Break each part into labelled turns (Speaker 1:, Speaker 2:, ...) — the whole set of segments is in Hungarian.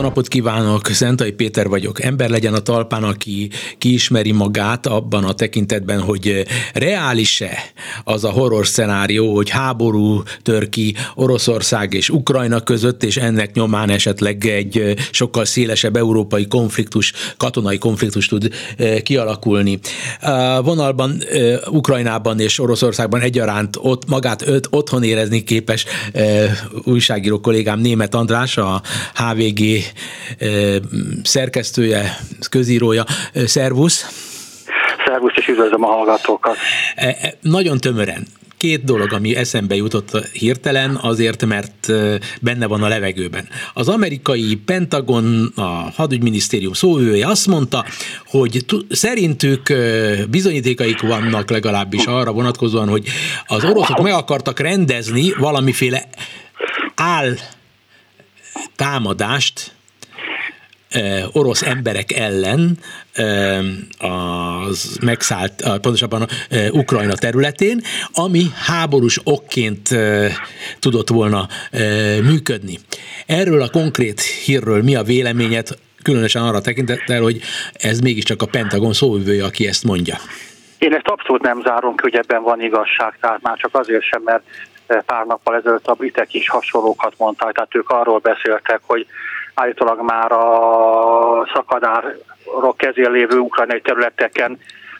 Speaker 1: Jó napot kívánok, Szentai Péter vagyok. Ember legyen a talpán, aki kiismeri magát abban a tekintetben, hogy reális-e az a horror szenárió, hogy háború tör ki Oroszország és Ukrajna között, és ennek nyomán esetleg egy sokkal szélesebb európai konfliktus, katonai konfliktus tud kialakulni. A vonalban Ukrajnában és Oroszországban egyaránt ott magát öt, otthon érezni képes újságíró kollégám Német András, a HVG szerkesztője, közírója. Szervusz!
Speaker 2: Szervusz, és üdvözlöm a hallgatókat!
Speaker 1: E, e, nagyon tömören két dolog, ami eszembe jutott hirtelen, azért, mert benne van a levegőben. Az amerikai Pentagon, a hadügyminisztérium szóvője azt mondta, hogy szerintük bizonyítékaik vannak legalábbis arra vonatkozóan, hogy az oroszok meg akartak rendezni valamiféle áll támadást orosz emberek ellen az megszállt, pontosabban Ukrajna területén, ami háborús okként tudott volna működni. Erről a konkrét hírről mi a véleményed, különösen arra tekintettel, hogy ez mégiscsak a Pentagon szóvivője, aki ezt mondja.
Speaker 2: Én ezt abszolút nem zárom ki, hogy ebben van igazság, tehát már csak azért sem, mert pár nappal ezelőtt a britek is hasonlókat mondták, tehát ők arról beszéltek, hogy állítólag már a szakadárok kezén lévő ukrajnai területeken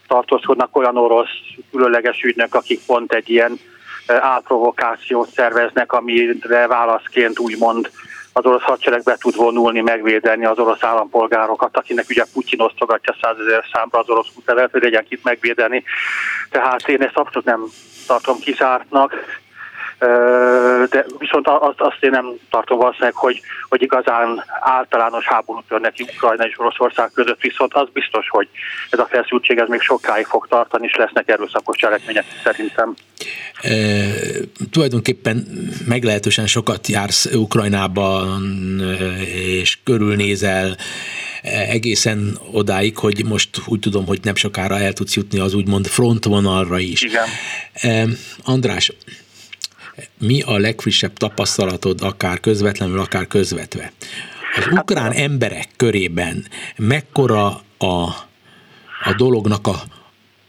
Speaker 2: tartózkodnak olyan orosz különleges ügynök, akik pont egy ilyen álprovokációt szerveznek, amire válaszként úgymond az orosz hadsereg be tud vonulni, megvédeni az orosz állampolgárokat, akinek ugye Putyin osztogatja százezer számra az orosz útlevelet, hogy legyen kit megvédeni. Tehát én ezt abszolút nem tartom kizártnak de viszont azt, azt én nem tartom valószínűleg, hogy, hogy igazán általános háború neki Ukrajna és Oroszország között, viszont az biztos, hogy ez a feszültség ez még sokáig fog tartani, és lesznek erőszakos cselekmények szerintem.
Speaker 1: E, tulajdonképpen meglehetősen sokat jársz Ukrajnában, és körülnézel, egészen odáig, hogy most úgy tudom, hogy nem sokára el tudsz jutni az úgymond frontvonalra is.
Speaker 2: Igen.
Speaker 1: András, mi a legfrissebb tapasztalatod, akár közvetlenül, akár közvetve? Az ukrán emberek körében mekkora a, a dolognak a,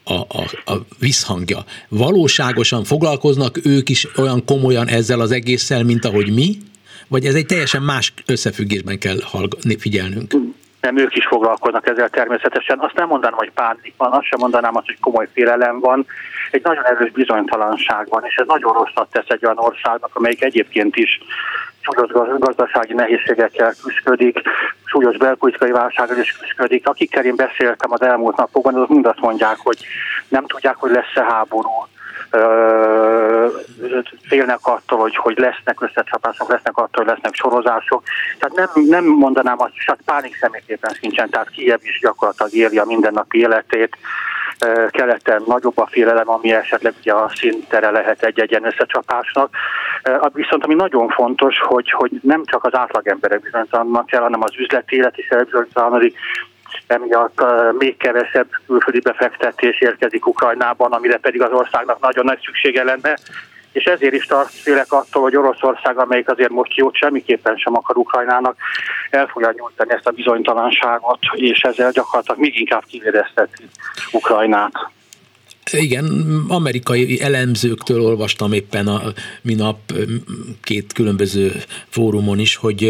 Speaker 1: a, a, a visszhangja. Valóságosan foglalkoznak ők is olyan komolyan ezzel az egésszel, mint ahogy mi? Vagy ez egy teljesen más összefüggésben kell figyelnünk?
Speaker 2: nem ők is foglalkoznak ezzel természetesen. Azt nem mondanám, hogy pánik van, azt sem mondanám azt, hogy komoly félelem van. Egy nagyon erős bizonytalanság van, és ez nagyon rosszat tesz egy olyan országnak, amelyik egyébként is súlyos gazdasági nehézségekkel küzdik, súlyos belpolitikai válsággal is küzdik. Akikkel én beszéltem az elmúlt napokban, azok mind azt mondják, hogy nem tudják, hogy lesz-e háború félnek attól, hogy, hogy lesznek összecsapások, lesznek attól, hogy lesznek sorozások. Tehát nem, nem mondanám azt, csak pánik szemétében sincsen, tehát Kiev is gyakorlatilag éli a mindennapi életét, keleten nagyobb a félelem, ami esetleg ugye a szintere lehet egy egyen összecsapásnak. Viszont ami nagyon fontos, hogy, hogy nem csak az átlagemberek bizonytalannak kell, hanem az üzleti élet is elbizonytalanodik, emiatt még kevesebb külföldi befektetés érkezik Ukrajnában, amire pedig az országnak nagyon nagy szüksége lenne, és ezért is tartélek attól, hogy Oroszország, amelyik azért most jót semmiképpen sem akar Ukrajnának, el fogja nyújtani ezt a bizonytalanságot, és ezzel gyakorlatilag még inkább kivérezteti Ukrajnát.
Speaker 1: Igen, amerikai elemzőktől olvastam éppen a minap két különböző fórumon is, hogy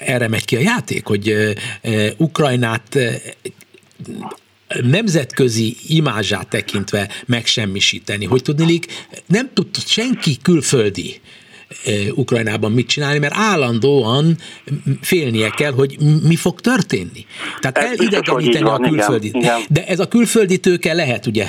Speaker 1: erre megy ki a játék, hogy Ukrajnát nemzetközi imázsát tekintve megsemmisíteni, hogy tudnilik nem tud senki külföldi Ukrajnában mit csinálni, mert állandóan félnie kell, hogy mi fog történni. Tehát elidegeníteni a külföldi. Igen, igen. De ez a külföldi tőke lehet ugye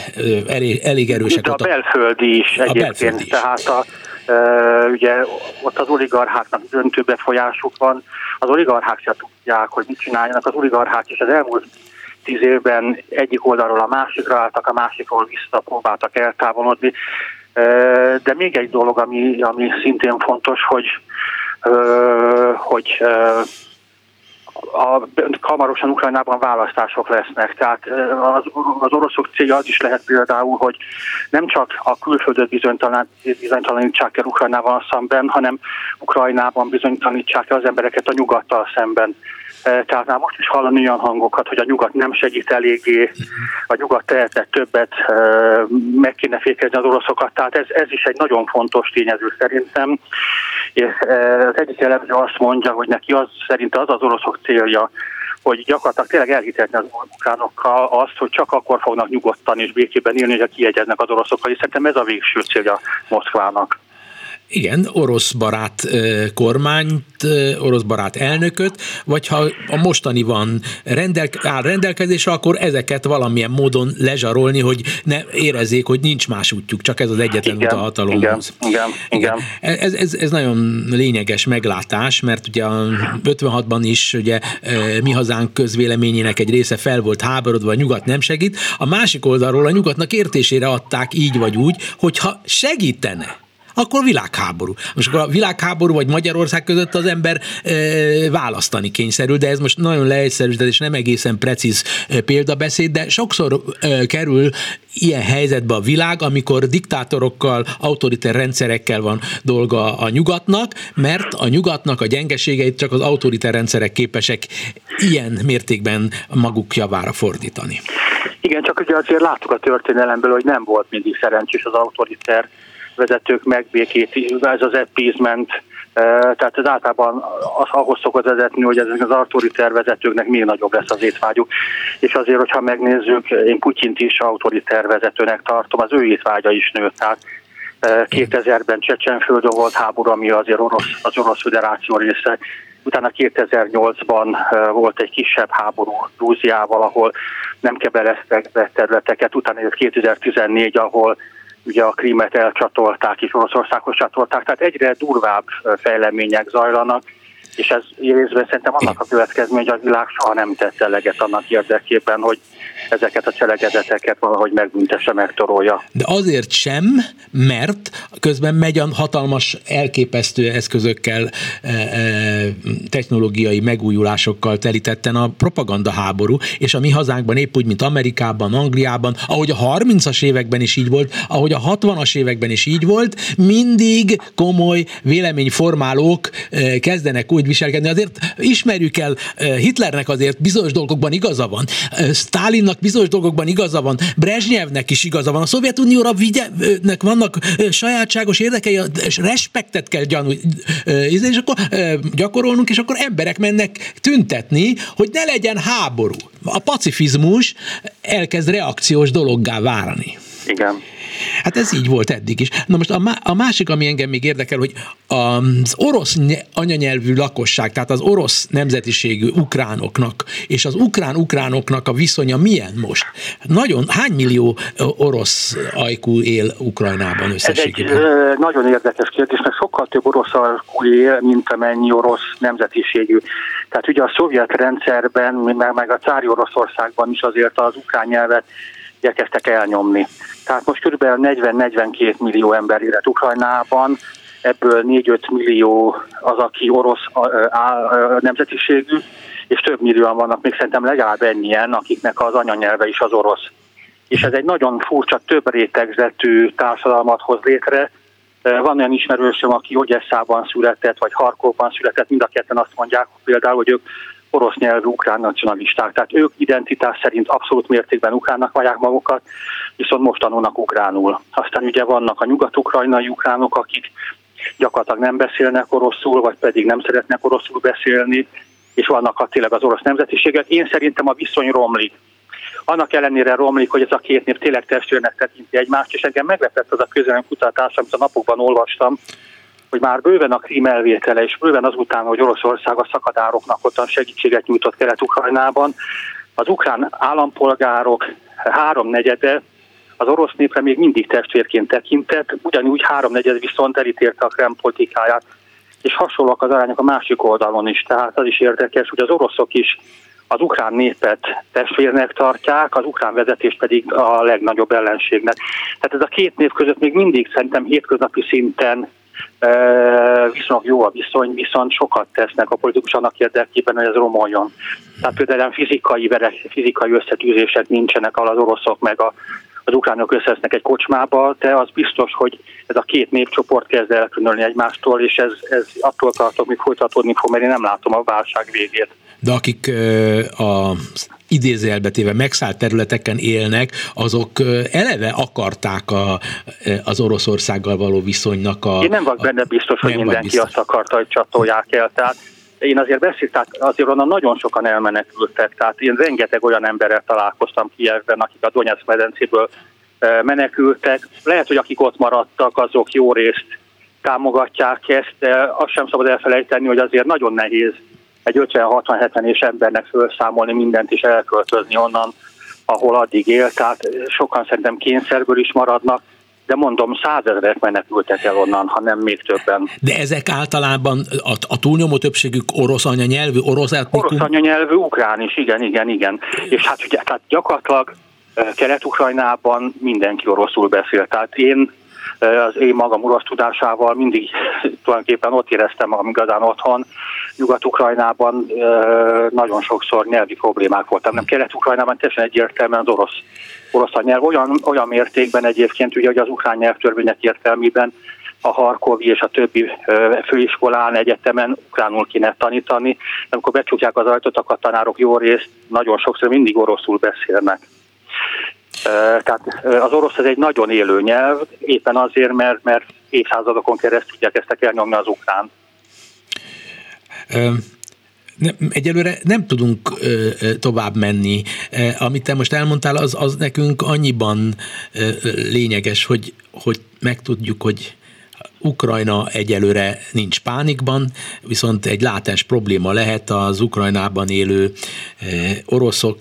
Speaker 1: elég, elég erősek.
Speaker 2: Itt a belföldi is egyébként. A belföldi is. Tehát a, Uh, ugye ott az oligarcháknak döntő befolyásuk van, az oligarchák se tudják, hogy mit csináljanak, az oligarchák is az elmúlt tíz évben egyik oldalról a másikra álltak, a másikról vissza próbáltak eltávolodni. De még egy dolog, ami, ami szintén fontos, hogy, hogy a, hamarosan Ukrajnában választások lesznek, tehát az, az oroszok célja az is lehet például, hogy nem csak a külföldet bizonytalan, bizonytalanítsák el Ukrajnával szemben, hanem Ukrajnában bizonytalanítsák el az embereket a nyugattal szemben. Tehát már most is hallani olyan hangokat, hogy a nyugat nem segít eléggé, a nyugat tehetett többet, meg kéne fékezni az oroszokat. Tehát ez, ez is egy nagyon fontos tényező szerintem. És az egyik elemző azt mondja, hogy neki az szerint az az oroszok célja, hogy gyakorlatilag tényleg elhitetni az ukránokkal azt, hogy csak akkor fognak nyugodtan és békében élni, hogyha kiegyeznek az oroszokkal, és szerintem ez a végső célja Moszkvának
Speaker 1: igen, orosz barát kormányt, orosz barát elnököt, vagy ha a mostani van rendel, áll rendelkezésre, akkor ezeket valamilyen módon lezsarolni, hogy ne érezzék, hogy nincs más útjuk, csak ez az egyetlen igen, út a hatalomhoz.
Speaker 2: Igen, igen, igen.
Speaker 1: Ez, ez, ez nagyon lényeges meglátás, mert ugye a 56-ban is ugye mi hazánk közvéleményének egy része fel volt háborodva, a nyugat nem segít, a másik oldalról a nyugatnak értésére adták így vagy úgy, hogyha segítene, akkor világháború. Most akkor a világháború vagy Magyarország között az ember e, választani kényszerül, de ez most nagyon leegyszerűsített és nem egészen precíz példabeszéd, de sokszor e, kerül ilyen helyzetbe a világ, amikor diktátorokkal, autoriter rendszerekkel van dolga a nyugatnak, mert a nyugatnak a gyengeségeit csak az autoriter rendszerek képesek ilyen mértékben maguk javára fordítani.
Speaker 2: Igen, csak ugye azért láttuk a történelemből, hogy nem volt mindig szerencsés az autoriter vezetők megbékíti, ez az appeasement, tehát ez általában az, ahhoz szokott vezetni, hogy ezek az autoriter vezetőknek még nagyobb lesz az étvágyuk. És azért, hogyha megnézzük, én Putyint is autoriter vezetőnek tartom, az ő étvágya is nőtt. Tehát 2000-ben Csecsenföldön volt háború, ami azért orosz, az orosz föderáció része. Utána 2008-ban volt egy kisebb háború Grúziával, ahol nem kebeleztek be területeket. Utána jött 2014, ahol ugye a krímet elcsatolták és Oroszországhoz csatolták, tehát egyre durvább fejlemények zajlanak, és ez részben szerintem annak a következmény, hogy a világ soha nem tett eleget annak érdekében, hogy ezeket a cselekedeteket valahogy megbüntesse, megtorolja.
Speaker 1: De azért sem, mert közben megy a hatalmas, elképesztő eszközökkel, e, e, technológiai megújulásokkal telítetten a propaganda háború, és a mi hazánkban épp úgy, mint Amerikában, Angliában, ahogy a 30-as években is így volt, ahogy a 60-as években is így volt, mindig komoly véleményformálók e, kezdenek úgy viselkedni. Azért ismerjük el, Hitlernek azért bizonyos dolgokban igaza van. Stalinnak Putyinak bizonyos dolgokban igaza van, Brezsnyevnek is igaza van, a Szovjetunióra vigyenek vannak sajátságos érdekei, és respektet kell gyanú, és akkor gyakorolnunk, és akkor emberek mennek tüntetni, hogy ne legyen háború. A pacifizmus elkezd reakciós dologgá várni.
Speaker 2: Igen.
Speaker 1: Hát ez így volt eddig is. Na most a, má- a másik, ami engem még érdekel, hogy az orosz anyanyelvű lakosság, tehát az orosz nemzetiségű ukránoknak és az ukrán-ukránoknak a viszonya milyen most? Nagyon, hány millió orosz ajkú él Ukrajnában összességében?
Speaker 2: Ez egy nagyon érdekes kérdés, mert sokkal több orosz ajkú él, mint amennyi orosz nemzetiségű. Tehát ugye a szovjet rendszerben, meg a cári Oroszországban is azért az ukrán nyelvet igyekeztek elnyomni. Tehát most kb. 40-42 millió ember élet Ukrajnában, ebből 4-5 millió az, aki orosz nemzetiségű, és több millióan vannak, még szerintem legalább ennyien, akiknek az anyanyelve is az orosz. És ez egy nagyon furcsa, több rétegzetű társadalmat hoz létre. Van olyan ismerősöm, aki Ogyesszában született, vagy Harkovban született, mind a ketten azt mondják például, hogy ők orosz nyelvű ukrán nacionalisták. Tehát ők identitás szerint abszolút mértékben ukránnak vallják magukat, viszont most tanulnak ukránul. Aztán ugye vannak a nyugat-ukrajnai ukránok, akik gyakorlatilag nem beszélnek oroszul, vagy pedig nem szeretnek oroszul beszélni, és vannak a tényleg az orosz nemzetiségek. Én szerintem a viszony romlik. Annak ellenére romlik, hogy ez a két nép tényleg testvérnek tekinti egymást, és engem meglepett az a közelem kutatás, amit a napokban olvastam, hogy már bőven a krím elvétele, és bőven azután, hogy Oroszország a szakadároknak ott segítséget nyújtott Kelet-Ukrajnában, az ukrán állampolgárok háromnegyede az orosz népre még mindig testvérként tekintett, ugyanúgy háromnegyed viszont elítélte a Krem politikáját, és hasonlóak az arányok a másik oldalon is. Tehát az is érdekes, hogy az oroszok is az ukrán népet testvérnek tartják, az ukrán vezetés pedig a legnagyobb ellenségnek. Tehát ez a két név között még mindig szerintem hétköznapi szinten viszonylag jó a viszony, viszont sokat tesznek a politikus annak érdekében, hogy ez romoljon. Tehát például fizikai, fizikai összetűzések nincsenek, ahol az oroszok meg a, az ukránok összesznek egy kocsmába, de az biztos, hogy ez a két népcsoport kezd elkülönölni egymástól, és ez, ez attól tartok, még folytatódni fog, mert én nem látom a válság végét.
Speaker 1: De akik a idézőjelbetéve megszállt területeken élnek, azok eleve akarták a, az Oroszországgal való viszonynak a...
Speaker 2: Én nem vagyok benne biztos, hogy mindenki biztos. azt akarta, hogy csatolják el. Tehát én azért beszélt, tehát azért onnan nagyon sokan elmenekültek, tehát én rengeteg olyan emberrel találkoztam Kievben, akik a Donetsz medencéből menekültek. Lehet, hogy akik ott maradtak, azok jó részt támogatják ezt, de azt sem szabad elfelejteni, hogy azért nagyon nehéz egy 50-60-70 és embernek felszámolni mindent és elköltözni onnan, ahol addig él. Tehát sokan szerintem kényszerből is maradnak, de mondom, százezrek menekültek el onnan, ha nem még többen.
Speaker 1: De ezek általában a, a túlnyomó többségük orosz anyanyelvű, orosz etnikum?
Speaker 2: Orosz anyanyelvű, ukrán is, igen, igen, igen. És hát ugye, tehát gyakorlatilag Kelet-Ukrajnában mindenki oroszul beszél. Tehát én az én magam orosz tudásával mindig tulajdonképpen ott éreztem magam igazán otthon. Nyugat-Ukrajnában nagyon sokszor nyelvi problémák voltak. Nem Kelet-Ukrajnában teljesen egyértelműen az orosz, orosz a nyelv. Olyan, olyan mértékben egyébként, ugye, hogy az ukrán nyelvtörvények értelmében a Harkovi és a többi főiskolán, egyetemen ukránul kéne tanítani, de amikor becsukják az ajtót, akkor a tanárok jó részt nagyon sokszor mindig oroszul beszélnek. Tehát az orosz ez egy nagyon élő nyelv, éppen azért, mert, mert évszázadokon keresztül igyekeztek elnyomni az ukrán.
Speaker 1: Nem, egyelőre nem tudunk ö, tovább menni. E, amit te most elmondtál, az, az nekünk annyiban ö, lényeges, hogy, hogy megtudjuk, hogy Ukrajna egyelőre nincs pánikban, viszont egy látás probléma lehet az Ukrajnában élő oroszok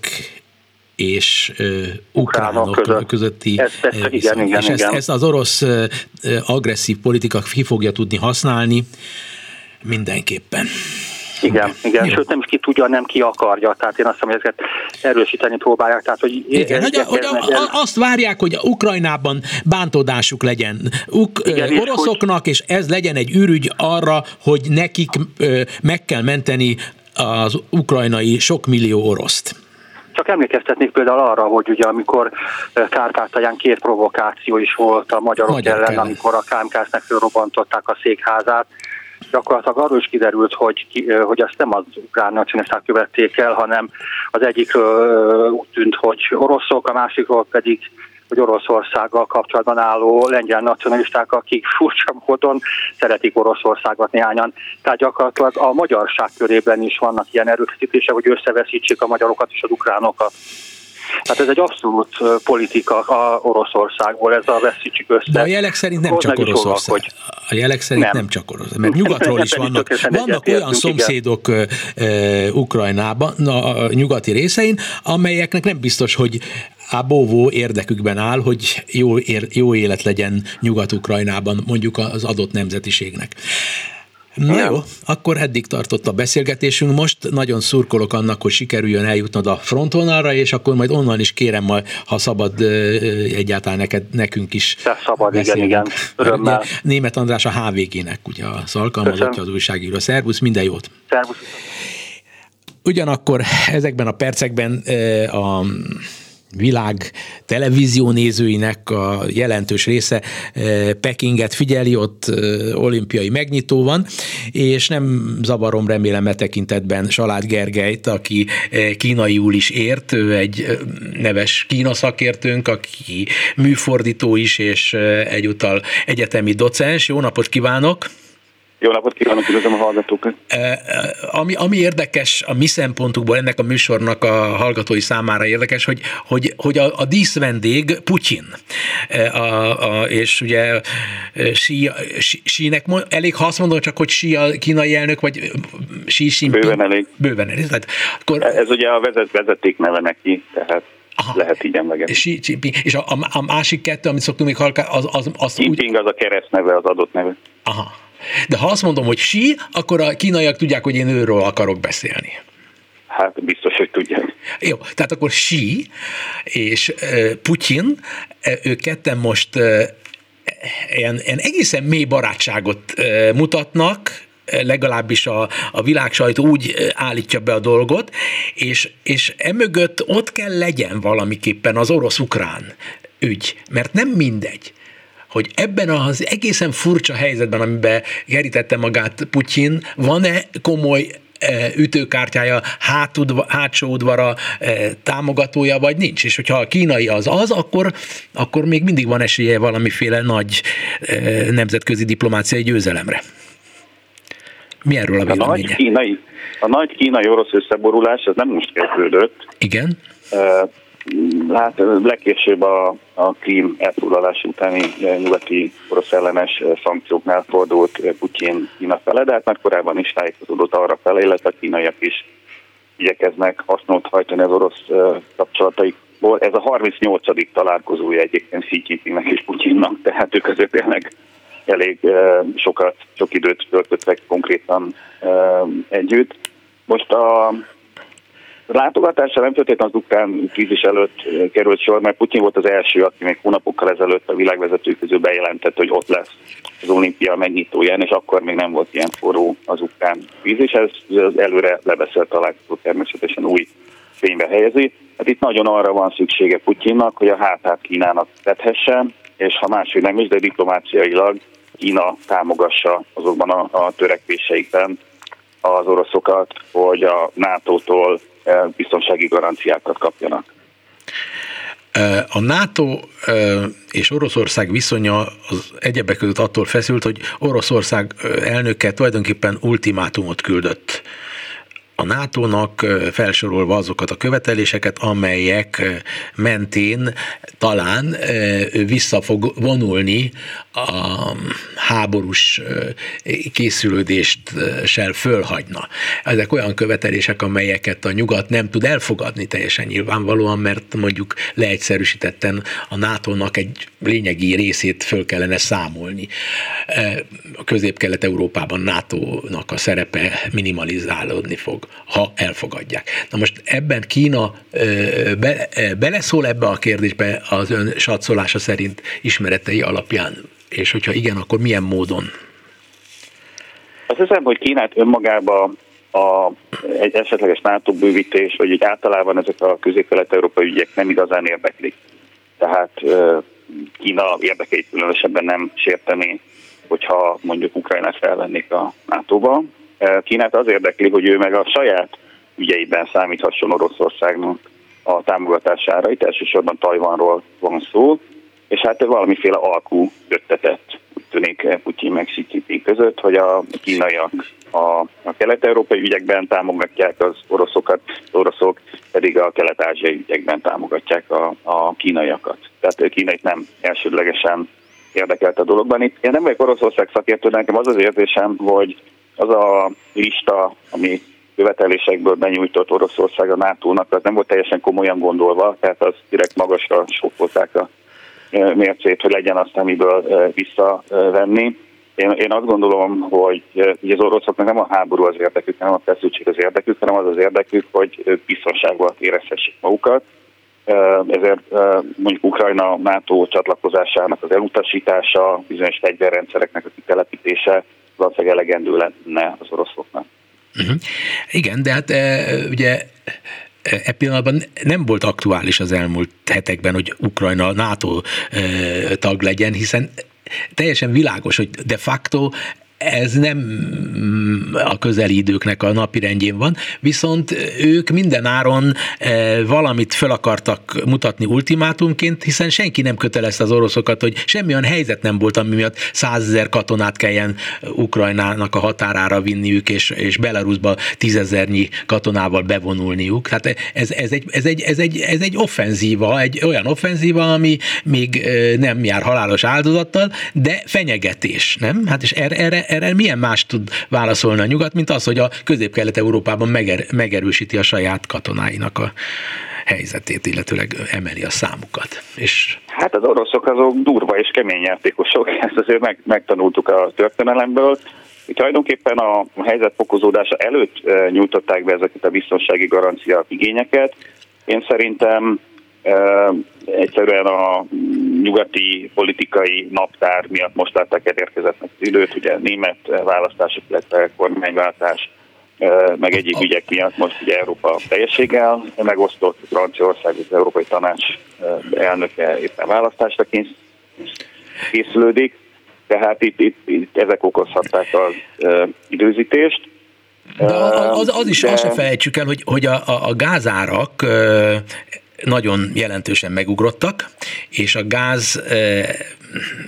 Speaker 1: és uh, ukránok között. közötti
Speaker 2: ez, ez, viszony. igen, igen,
Speaker 1: és
Speaker 2: igen.
Speaker 1: Ezt, ezt az orosz uh, agresszív politika ki fogja tudni használni mindenképpen.
Speaker 2: Igen, igen, Jó. sőt nem is ki tudja, nem ki akarja, tehát én azt hiszem, hogy ezeket erősíteni próbálják. Tehát, hogy
Speaker 1: igen, hogy, hogy a, azt várják, hogy Ukrajnában bántódásuk legyen Uk, igen, oroszoknak, és, hogy... és ez legyen egy ürügy arra, hogy nekik ö, meg kell menteni az ukrajnai sok millió oroszt.
Speaker 2: Csak emlékeztetnék például arra, hogy ugye amikor Kárpátalján két provokáció is volt a magyarok Magyar ellen, ellen, amikor a KMK-nek fölrobbantották a székházát, gyakorlatilag arról is kiderült, hogy, hogy azt nem az ukrán nacionalisták követték el, hanem az egyikről úgy tűnt, hogy oroszok, a másikról pedig hogy Oroszországgal kapcsolatban álló lengyel nacionalisták, akik furcsa módon szeretik Oroszországot néhányan. Tehát gyakorlatilag a magyarság körében is vannak ilyen erőfeszítések, hogy összeveszítsék a magyarokat és az ukránokat. Tehát ez egy abszolút politika a Oroszországból, ez a veszítsük össze.
Speaker 1: De a jelek szerint nem csak Oroszország. Hogy a jelek szerint nem, nem csak Oroszország, mert nyugatról is vannak, vannak olyan szomszédok igen. Ukrajnában, a nyugati részein, amelyeknek nem biztos, hogy a bóvó érdekükben áll, hogy jó, ér, jó élet legyen Nyugat-Ukrajnában, mondjuk az adott nemzetiségnek. Na jó, akkor eddig tartott a beszélgetésünk. Most nagyon szurkolok annak, hogy sikerüljön eljutnod a frontvonalra, és akkor majd onnan is kérem, majd, ha szabad egyáltalán neked, nekünk is.
Speaker 2: De szabad, igen, igen. Örömmel.
Speaker 1: Német András a HVG-nek, ugye az alkalmazottja az újságíró. Szervusz, minden jót!
Speaker 2: Szervusz!
Speaker 1: Ugyanakkor ezekben a percekben a világ televízió nézőinek a jelentős része eh, Pekinget figyeli, ott eh, olimpiai megnyitó van, és nem zavarom remélem e tekintetben Salád Gergelyt, aki eh, kínaiul is ért, ő egy neves kína szakértőnk, aki műfordító is, és egyúttal egyetemi docens. Jó napot kívánok!
Speaker 3: Jó napot kívánok, üdvözlöm a hallgatókat!
Speaker 1: Ami, ami érdekes a mi szempontunkból, ennek a műsornak a hallgatói számára érdekes, hogy, hogy, hogy a, a díszvendég Putyin. A, a, és ugye Xi, Xi-nek elég, ha azt mondom csak, hogy Xi a kínai elnök, vagy Xi Jinping.
Speaker 3: Bőven elég.
Speaker 1: Bőven elég. Tehát,
Speaker 3: akkor, Ez ugye a vezet, vezeték neve neki, tehát Aha. lehet így emlegetni.
Speaker 1: Xi Jinping. És a, a, a másik kettő, amit szoktunk még hallgatni, az, az, az
Speaker 3: Jinping úgy... az a keresztneve, az adott neve.
Speaker 1: Aha. De ha azt mondom, hogy sí, akkor a kínaiak tudják, hogy én őről akarok beszélni.
Speaker 3: Hát biztos, hogy tudják.
Speaker 1: Jó, tehát akkor Xi és Putyin, ők ketten most ilyen, ilyen egészen mély barátságot mutatnak, legalábbis a, a világ sajtó úgy állítja be a dolgot, és, és emögött ott kell legyen valamiképpen az orosz-ukrán ügy, mert nem mindegy, hogy ebben az egészen furcsa helyzetben, amiben gerítette magát Putyin, van-e komoly ütőkártyája, hátudva, hátsó udvara támogatója, vagy nincs. És hogyha a kínai az az, akkor, akkor még mindig van esélye valamiféle nagy nemzetközi diplomáciai győzelemre. Mi erről a véleménye?
Speaker 3: A nagy kínai, a nagy kínai orosz összeborulás, ez nem most kezdődött.
Speaker 1: Igen.
Speaker 3: Hát legkésőbb a, a Krím elfoglalás utáni nyugati orosz ellenes szankcióknál fordult Putyin Kína fele, de hát már korábban is tájékozódott arra fele, illetve a kínaiak is igyekeznek hasznot hajtani az orosz kapcsolataikból. Ez a 38. találkozója egyébként Xi Jinpingnek és Putyinnak, tehát ők között tényleg elég sokat, sok időt töltöttek konkrétan együtt. Most a látogatásra nem történt az ukrán krízis előtt került sor, mert Putyin volt az első, aki még hónapokkal ezelőtt a világvezetők közül bejelentett, hogy ott lesz az olimpia megnyitóján, és akkor még nem volt ilyen forró az ukrán krízis. Ez az előre lebeszélt találkozó természetesen új fénybe helyezi. Hát itt nagyon arra van szüksége Putyinnak, hogy a hátát Kínának tethessen, és ha máshogy nem is, de diplomáciailag Kína támogassa azokban a, a törekvéseikben az oroszokat, hogy a NATO-tól biztonsági garanciákat kapjanak.
Speaker 1: A NATO és Oroszország viszonya az egyebek között attól feszült, hogy Oroszország elnöke tulajdonképpen ultimátumot küldött a NATO-nak felsorolva azokat a követeléseket, amelyek mentén talán vissza fog vonulni a háborús készülődést se fölhagyna. Ezek olyan követelések, amelyeket a nyugat nem tud elfogadni teljesen nyilvánvalóan, mert mondjuk leegyszerűsítetten a NATO-nak egy lényegi részét föl kellene számolni. A közép-kelet-európában NATO-nak a szerepe minimalizálódni fog, ha elfogadják. Na most ebben Kína be, beleszól ebbe a kérdésbe az ön satszolása szerint ismeretei alapján és hogyha igen, akkor milyen módon?
Speaker 3: Azt hiszem, hogy Kínát önmagába a, egy esetleges NATO bővítés, vagy egy általában ezek a közép-kelet-európai ügyek nem igazán érdeklik. Tehát Kína érdekeit különösebben nem sérteni, hogyha mondjuk Ukrajnát felvennék a NATO-ba. Kínát az érdekli, hogy ő meg a saját ügyeiben számíthasson Oroszországnak a támogatására. Itt elsősorban Tajvanról van szó, és hát valamiféle alkú köttetett, úgy tűnik Putyin meg Xi között, hogy a kínaiak a, a kelet-európai ügyekben támogatják az oroszokat, az oroszok pedig a kelet-ázsiai ügyekben támogatják a, a kínaiakat. Tehát kínait nem elsődlegesen érdekelt a dologban. Itt én nem vagyok Oroszország szakértő, nekem az az érzésem, hogy az a lista, ami követelésekből benyújtott Oroszország a NATO-nak, az nem volt teljesen komolyan gondolva, tehát az direkt magasra sokkolták a mércét, hogy legyen azt, amiből visszavenni. Én, én azt gondolom, hogy, hogy az oroszoknak nem a háború az érdekük, nem a feszültség az érdekük, hanem az az érdekük, hogy biztonságban érezhessék magukat. Ezért mondjuk Ukrajna NATO csatlakozásának az elutasítása, bizonyos fegyverrendszereknek a kitelepítése valószínűleg elegendő lenne az oroszoknak.
Speaker 1: Uh-huh. Igen, de hát ugye e pillanatban nem volt aktuális az elmúlt hetekben, hogy Ukrajna NATO tag legyen, hiszen teljesen világos, hogy de facto ez nem a közeli időknek a napi rendjén van, viszont ők minden áron eh, valamit fel akartak mutatni ultimátumként, hiszen senki nem kötelezte az oroszokat, hogy semmilyen helyzet nem volt, ami miatt százezer katonát kelljen Ukrajnának a határára vinniük, és, és Belarusba tízezernyi katonával bevonulniuk. Tehát ez, ez, egy, ez, egy, ez, egy, ez egy offenzíva, egy olyan offenzíva, ami még eh, nem jár halálos áldozattal, de fenyegetés, nem? Hát és erre, erre erre milyen más tud válaszolni a nyugat, mint az, hogy a közép-kelet-európában meger, megerősíti a saját katonáinak a helyzetét, illetőleg emeli a számukat. És...
Speaker 3: Hát az oroszok azok durva és kemény játékosok, ezt azért meg, megtanultuk a történelemből. Tulajdonképpen a helyzet fokozódása előtt e, nyújtották be ezeket a biztonsági garancia igényeket. Én szerintem egyszerűen a nyugati politikai naptár miatt most látták elérkezett az időt, ugye német választások, illetve kormányváltás, meg egyéb ügyek miatt most ugye Európa teljességgel megosztott, Franciaország, az Európai Tanács elnöke éppen választásra készülődik, tehát itt, itt, itt ezek okozhatták az időzítést.
Speaker 1: De az, az is, De... azt se felejtsük el, hogy, hogy a, a, a gázárak nagyon jelentősen megugrottak, és a gáz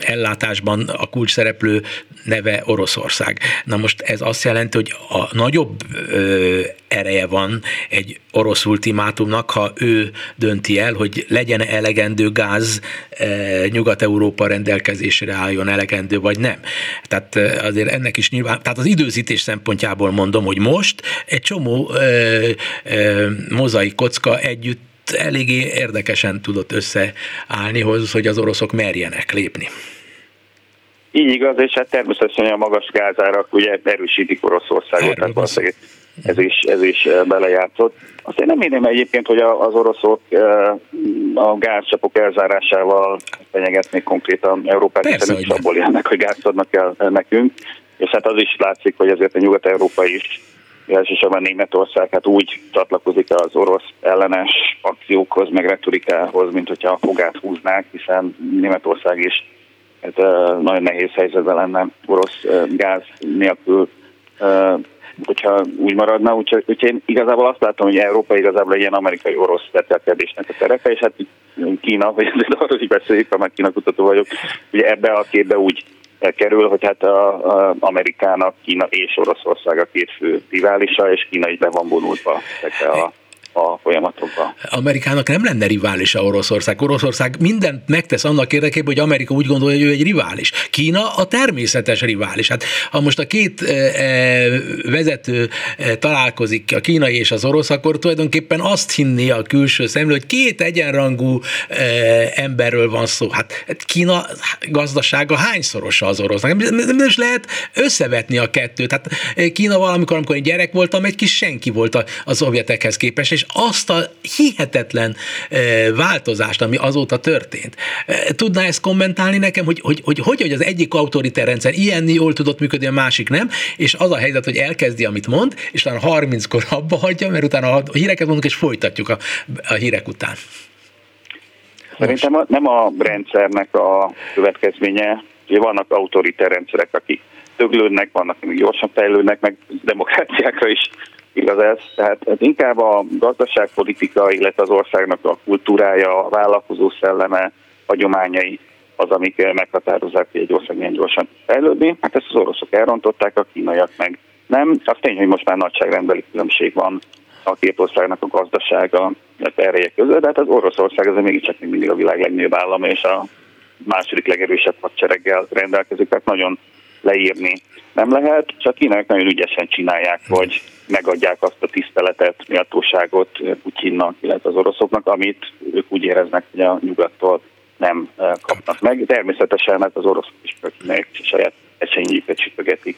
Speaker 1: ellátásban a kulcs szereplő neve Oroszország. Na most ez azt jelenti, hogy a nagyobb ö, ereje van egy orosz ultimátumnak, ha ő dönti el, hogy legyen elegendő gáz e, Nyugat-Európa rendelkezésére álljon elegendő, vagy nem. Tehát azért ennek is nyilván, tehát az időzítés szempontjából mondom, hogy most egy csomó e, mozaik kocka együtt eléggé érdekesen tudott összeállni, hogy az oroszok merjenek lépni.
Speaker 3: Így igaz, és hát természetesen a magas gázárak ugye erősítik Oroszországot, tehát valószínűleg ez is, ez is eh, belejátszott. Azt én nem hinném egyébként, hogy az oroszok eh, a gázcsapok elzárásával fenyegetnék konkrétan Európát, hiszen ők abból élnek, hogy gázt adnak el nekünk, és hát az is látszik, hogy ezért a Nyugat-Európa is elsősorban Németország hát úgy csatlakozik az orosz ellenes akciókhoz, meg retorikához, mint hogyha a fogát húznák, hiszen Németország is hát, nagyon nehéz helyzetben lenne orosz gáz nélkül, hogyha úgy maradna. Úgyhogy, úgyhogy én igazából azt látom, hogy Európa igazából egy ilyen amerikai-orosz vetelkedésnek a terepe, és hát Kína, vagy arról is beszéljük, ha már Kína kutató vagyok, ugye ebbe a képbe úgy kerül, hogy hát a, a Amerikának Kína és Oroszország a két fő riválisa, és Kína is be van vonulva ezekbe a a folyamatokba.
Speaker 1: Amerikának nem lenne riválisa Oroszország. Oroszország mindent megtesz annak érdekében, hogy Amerika úgy gondolja, hogy ő egy rivális. Kína a természetes rivális. Hát ha most a két e, e, vezető e, találkozik, a kínai és az orosz, akkor tulajdonképpen azt hinni a külső szemlő, hogy két egyenrangú emberről van szó. Hát Kína gazdasága hányszorosa az orosznak? Nem is lehet összevetni a kettőt. Hát Kína valamikor, amikor én gyerek voltam, egy kis senki volt a, a szovjetekhez képest, és azt a hihetetlen eh, változást, ami azóta történt. Eh, tudná ezt kommentálni nekem, hogy hogy, hogy, hogy, hogy az egyik autoriter rendszer ilyen jól tudott működni, a másik nem, és az a helyzet, hogy elkezdi, amit mond, és talán 30-kor abba hagyja, mert utána a híreket mondunk, és folytatjuk a, a hírek után.
Speaker 3: Szerintem a, nem a rendszernek a következménye, hogy vannak autoriter rendszerek, akik töglődnek, vannak, akik gyorsan fejlődnek, meg demokráciákra is igaz ez. Tehát ez inkább a gazdaságpolitika, illetve az országnak a kultúrája, a vállalkozó szelleme, hagyományai az, amik meghatározzák, hogy egy ország milyen gyorsan fejlődni. Hát ezt az oroszok elrontották, a kínaiak meg nem. Az tény, hogy most már nagyságrendbeli különbség van a két országnak a gazdasága, illetve ereje között, de hát az Oroszország az mégiscsak még mindig a világ legnagyobb állam, és a második legerősebb hadsereggel rendelkezik, tehát nagyon leírni nem lehet, csak kínaiak nagyon ügyesen csinálják, hogy megadják azt a tiszteletet, méltóságot Putyinnak, illetve az oroszoknak, amit ők úgy éreznek, hogy a nyugattól nem eh, kapnak meg. Természetesen hát az oroszok is saját eseményüket csüpögetik.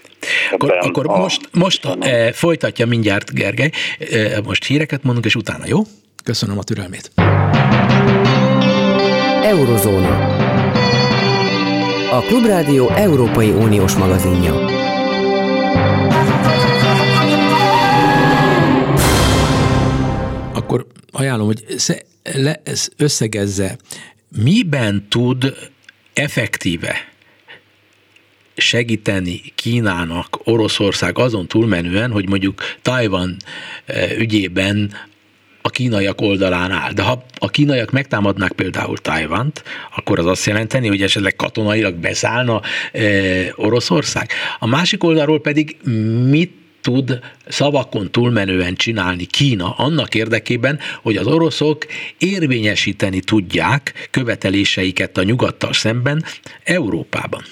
Speaker 1: Akkor, akkor a, most, most a, e, folytatja mindjárt Gergely, e, most híreket mondunk, és utána, jó? Köszönöm a türelmét.
Speaker 4: Eurozóna. A Klubrádió Európai Uniós magazinja.
Speaker 1: akkor ajánlom, hogy összegezze, miben tud effektíve segíteni Kínának Oroszország azon túlmenően, hogy mondjuk Tajvan e, ügyében a kínaiak oldalán áll. De ha a kínaiak megtámadnák például Tajvant, akkor az azt jelenteni, hogy esetleg katonailag beszállna e, Oroszország. A másik oldalról pedig mit tud szavakon túlmenően csinálni Kína annak érdekében, hogy az oroszok érvényesíteni tudják követeléseiket a nyugattal szemben Európában.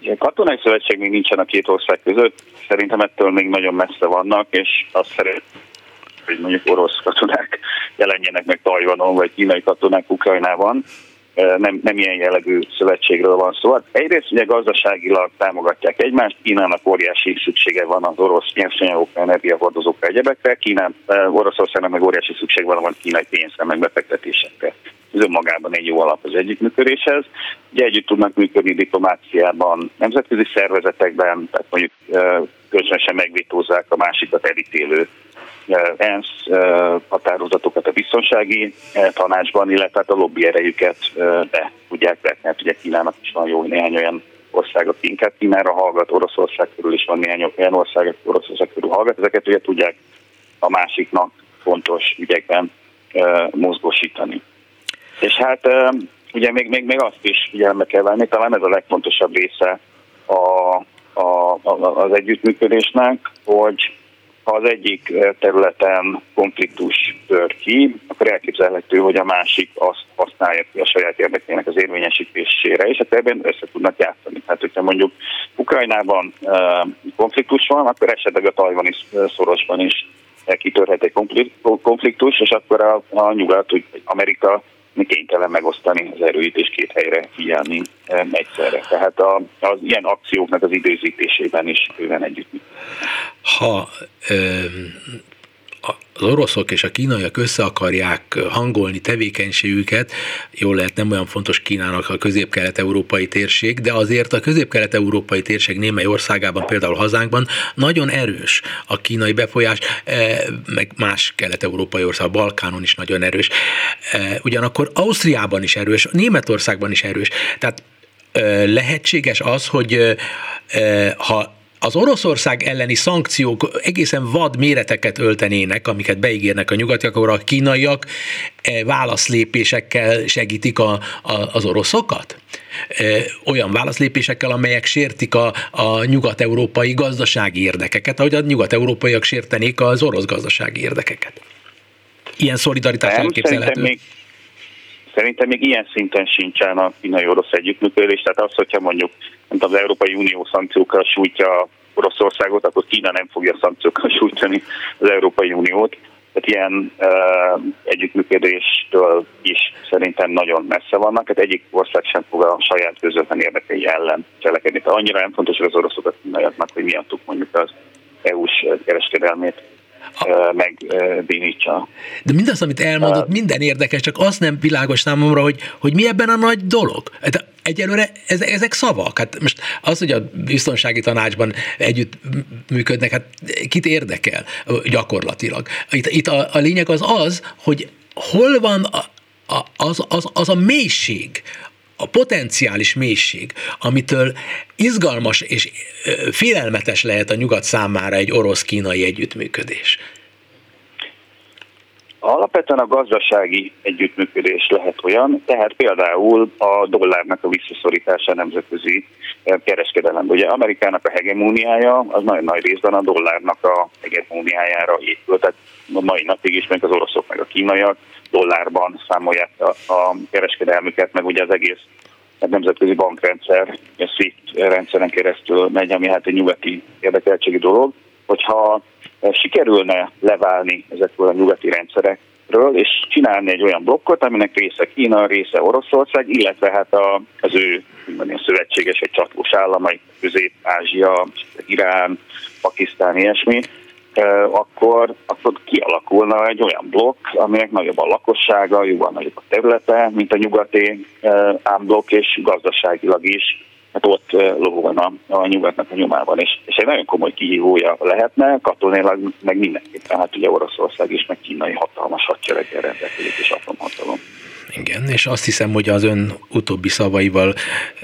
Speaker 3: Ilyen katonai szövetség még nincsen a két ország között, szerintem ettől még nagyon messze vannak, és azt szerint, hogy mondjuk orosz katonák jelenjenek meg Tajvanon, vagy kínai katonák Ukrajnában nem, nem ilyen jellegű szövetségről van szó. Hát egyrészt ugye gazdaságilag támogatják egymást, Kínának óriási szüksége van az orosz nyersanyagokra, energiahordozókra, egyebekre, Kínán, Oroszországnak meg óriási szükség van a kínai pénzre, meg befektetésekre. Az önmagában egy jó alap az együttműködéshez. Ugye együtt tudnak működni diplomáciában, nemzetközi szervezetekben, tehát mondjuk közönösen megvitózzák a másikat elítélő ENSZ határozatokat a biztonsági tanácsban, illetve hát a lobby erejüket be tudják vetni. Hát ugye Kínának is van jó néhány olyan ország, aki inkább Kínára hallgat, Oroszország körül is van néhány olyan ország, aki Oroszország körül hallgat, ezeket ugye tudják a másiknak fontos ügyekben mozgósítani. És hát ugye még, még, még azt is figyelme kell venni, talán ez a legfontosabb része a, a, a, az együttműködésnek, hogy ha az egyik területen konfliktus tör ki, akkor elképzelhető, hogy a másik azt használja ki a saját érdekének az érvényesítésére, és hát ebben össze tudnak játszani. Hát, hogyha mondjuk Ukrajnában konfliktus van, akkor esetleg a tajvani szorosban is kitörhet egy konfliktus, és akkor a, a nyugat, hogy Amerika kénytelen megosztani az erőit és két helyre figyelni egyszerre. Tehát a, az ilyen akcióknak az időzítésében is bőven együtt.
Speaker 1: Ha ö, az oroszok és a kínaiak össze akarják hangolni tevékenységüket, jól lehet nem olyan fontos Kínának a közép-kelet-európai térség, de azért a közép-kelet-európai térség némely országában, például hazánkban nagyon erős a kínai befolyás, eh, meg más kelet-európai ország, Balkánon is nagyon erős. Eh, ugyanakkor Ausztriában is erős, Németországban is erős. Tehát eh, lehetséges az, hogy ha az Oroszország elleni szankciók egészen vad méreteket öltenének, amiket beígérnek a nyugatiak, akkor a kínaiak e, válaszlépésekkel segítik a, a, az oroszokat? E, olyan válaszlépésekkel, amelyek sértik a, a nyugat-európai gazdasági érdekeket, ahogy a nyugat-európaiak sértenék az orosz gazdasági érdekeket. Ilyen szolidaritás elképzelhető.
Speaker 3: Még, szerintem még ilyen szinten sincsen a kínai-orosz együttműködés, tehát az, hogyha mondjuk mint az Európai Unió szankciókkal sújtja Oroszországot, akkor Kína nem fogja szankciókkal sújtani az Európai Uniót. Tehát ilyen uh, együttműködéstől is szerintem nagyon messze vannak. Tehát egyik ország sem fog a saját közvetlen érdekei ellen cselekedni. Tehát annyira nem fontos, hogy az oroszokat kínaiaknak, hogy miattuk mondjuk az EU-s kereskedelmét megbénítsa.
Speaker 1: De mindaz, amit elmondott, minden érdekes, csak az nem világos számomra, hogy, hogy mi ebben a nagy dolog. De egyelőre ezek szavak. Hát most az, hogy a biztonsági tanácsban együtt működnek, hát kit érdekel gyakorlatilag. Itt, itt a, a lényeg az az, hogy hol van a, a, az, az, az a mélység, a potenciális mélység, amitől izgalmas és félelmetes lehet a nyugat számára egy orosz-kínai együttműködés?
Speaker 3: Alapvetően a gazdasági együttműködés lehet olyan, tehát például a dollárnak a visszaszorítása nemzetközi kereskedelem. Ugye Amerikának a hegemóniája az nagyon nagy részben a dollárnak a hegemóniájára épül, tehát a mai napig is, meg az oroszok, meg a kínaiak dollárban számolják a, a kereskedelmüket, meg ugye az egész a nemzetközi bankrendszer, a SWIFT rendszeren keresztül megy, ami hát egy nyugati érdekeltségi dolog. Hogyha sikerülne leválni ezekről a nyugati rendszerekről, és csinálni egy olyan blokkot, aminek része Kína, része Oroszország, illetve hát a, az ő mondjam, szövetséges vagy csatlós államai, Közép-Ázsia, Irán, Pakisztán, ilyesmi, akkor, akkor kialakulna egy olyan blokk, aminek nagyobb a lakossága, jóval nagyobb a területe, mint a nyugati ámblokk, és gazdaságilag is. Hát ott lovulna a nyugatnak a nyomában, és, és egy nagyon komoly kihívója lehetne, katonailag meg mindenképpen, hát ugye Oroszország is, meg kínai hatalmas hadsereggel rendelkezik, és atomhatalom.
Speaker 1: Igen, és azt hiszem, hogy az ön utóbbi szavaival,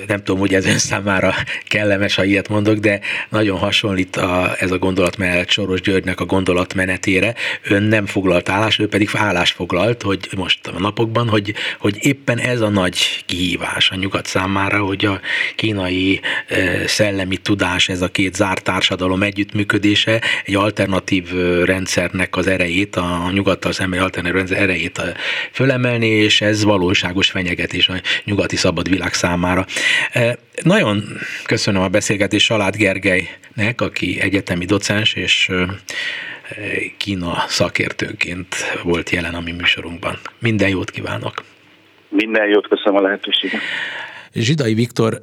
Speaker 1: nem tudom, hogy ez ön számára kellemes, ha ilyet mondok, de nagyon hasonlít a, ez a gondolatmenet Soros Györgynek a gondolatmenetére. Ön nem foglalt állás, ő pedig állás foglalt, hogy most a napokban, hogy, hogy éppen ez a nagy kihívás a nyugat számára, hogy a kínai szellemi tudás, ez a két zárt társadalom együttműködése egy alternatív rendszernek az erejét, a nyugattal szemben alternatív rendszer erejét fölemelni, és ez ez valóságos fenyegetés a nyugati szabad világ számára. E, nagyon köszönöm a beszélgetést Salád Gergelynek, aki egyetemi docens és Kína szakértőként volt jelen a mi műsorunkban. Minden jót kívánok!
Speaker 3: Minden jót, köszönöm a lehetőséget!
Speaker 1: Zsidai Viktor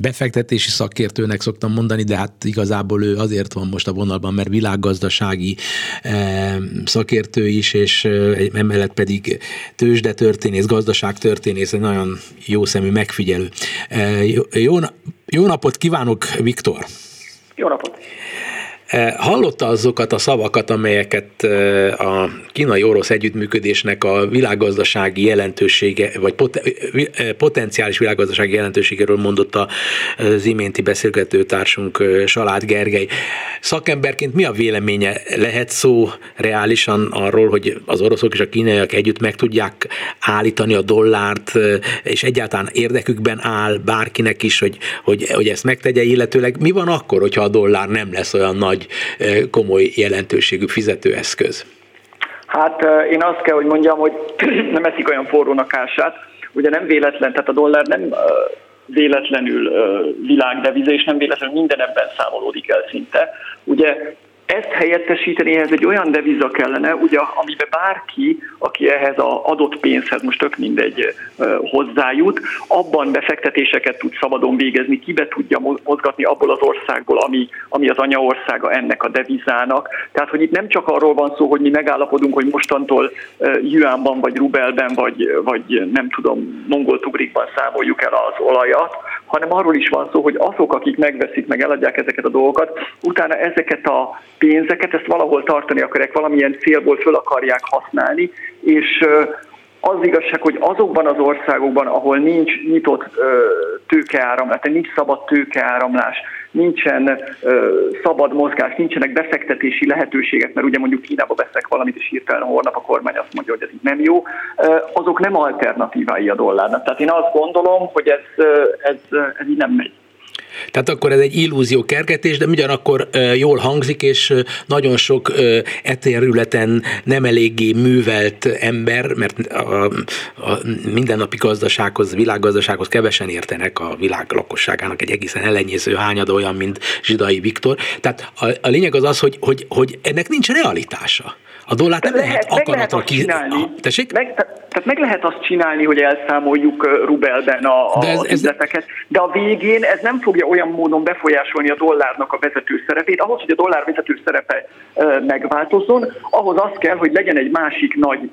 Speaker 1: befektetési szakértőnek szoktam mondani, de hát igazából ő azért van most a vonalban, mert világgazdasági szakértő is, és emellett pedig tőzsdetörténész, gazdaságtörténész, egy nagyon jó szemű megfigyelő. Jó, jó napot kívánok, Viktor!
Speaker 5: Jó napot!
Speaker 1: Eh, hallotta azokat a szavakat, amelyeket eh, a kínai-orosz együttműködésnek a világgazdasági jelentősége, vagy eh, potenciális világgazdasági jelentőségéről mondott az iménti beszélgetőtársunk Salát Gergely. Szakemberként mi a véleménye? Lehet szó reálisan arról, hogy az oroszok és a kínaiak együtt meg tudják állítani a dollárt, és egyáltalán érdekükben áll bárkinek is, hogy, hogy, hogy ezt megtegye, illetőleg mi van akkor, hogyha a dollár nem lesz olyan nagy nagy komoly jelentőségű fizetőeszköz?
Speaker 5: Hát én azt kell, hogy mondjam, hogy nem eszik olyan forrónak ását. Ugye nem véletlen, tehát a dollár nem véletlenül világdevize, és nem véletlenül minden ebben számolódik el szinte. Ugye ezt helyettesíteni, ehhez egy olyan deviza kellene, ugye, amiben bárki, aki ehhez az adott pénzhez, most tök mindegy, hozzájut, abban befektetéseket tud szabadon végezni, kibe tudja mozgatni abból az országból, ami, ami az anyaországa ennek a devizának. Tehát, hogy itt nem csak arról van szó, hogy mi megállapodunk, hogy mostantól Juánban, vagy Rubelben, vagy, vagy nem tudom, mongol tugrikban számoljuk el az olajat, hanem arról is van szó, hogy azok, akik megveszik, meg eladják ezeket a dolgokat, utána ezeket a pénzeket, ezt valahol tartani akarják, valamilyen célból föl akarják használni, és az igazság, hogy azokban az országokban, ahol nincs nyitott tőkeáramlás, nincs szabad tőkeáramlás, nincsen szabad mozgás, nincsenek befektetési lehetőségek, mert ugye mondjuk Kínába veszek valamit, és hirtelen holnap a kormány azt mondja, hogy ez így nem jó, azok nem alternatívái a dollárnak. Tehát én azt gondolom, hogy ez, ez, ez így nem megy.
Speaker 1: Tehát akkor ez egy illúzió kergetés, de ugyanakkor jól hangzik, és nagyon sok etérületen nem eléggé művelt ember, mert a, a mindennapi gazdasághoz, világgazdasághoz kevesen értenek a világ lakosságának egy egészen ellenyésző hányada olyan, mint Zsidai Viktor. Tehát a, a lényeg az az, hogy, hogy, hogy ennek nincs realitása. A dollárt nem lehet, lehet akaratra
Speaker 5: ki... Csinálni. Tessék? Meg, tehát meg lehet azt csinálni, hogy elszámoljuk rubelben a, a de ez, üzleteket, de a végén ez nem fogja olyan módon befolyásolni a dollárnak a vezető szerepét. Ahhoz, hogy a dollár vezető szerepe megváltozzon, ahhoz az kell, hogy legyen egy másik nagy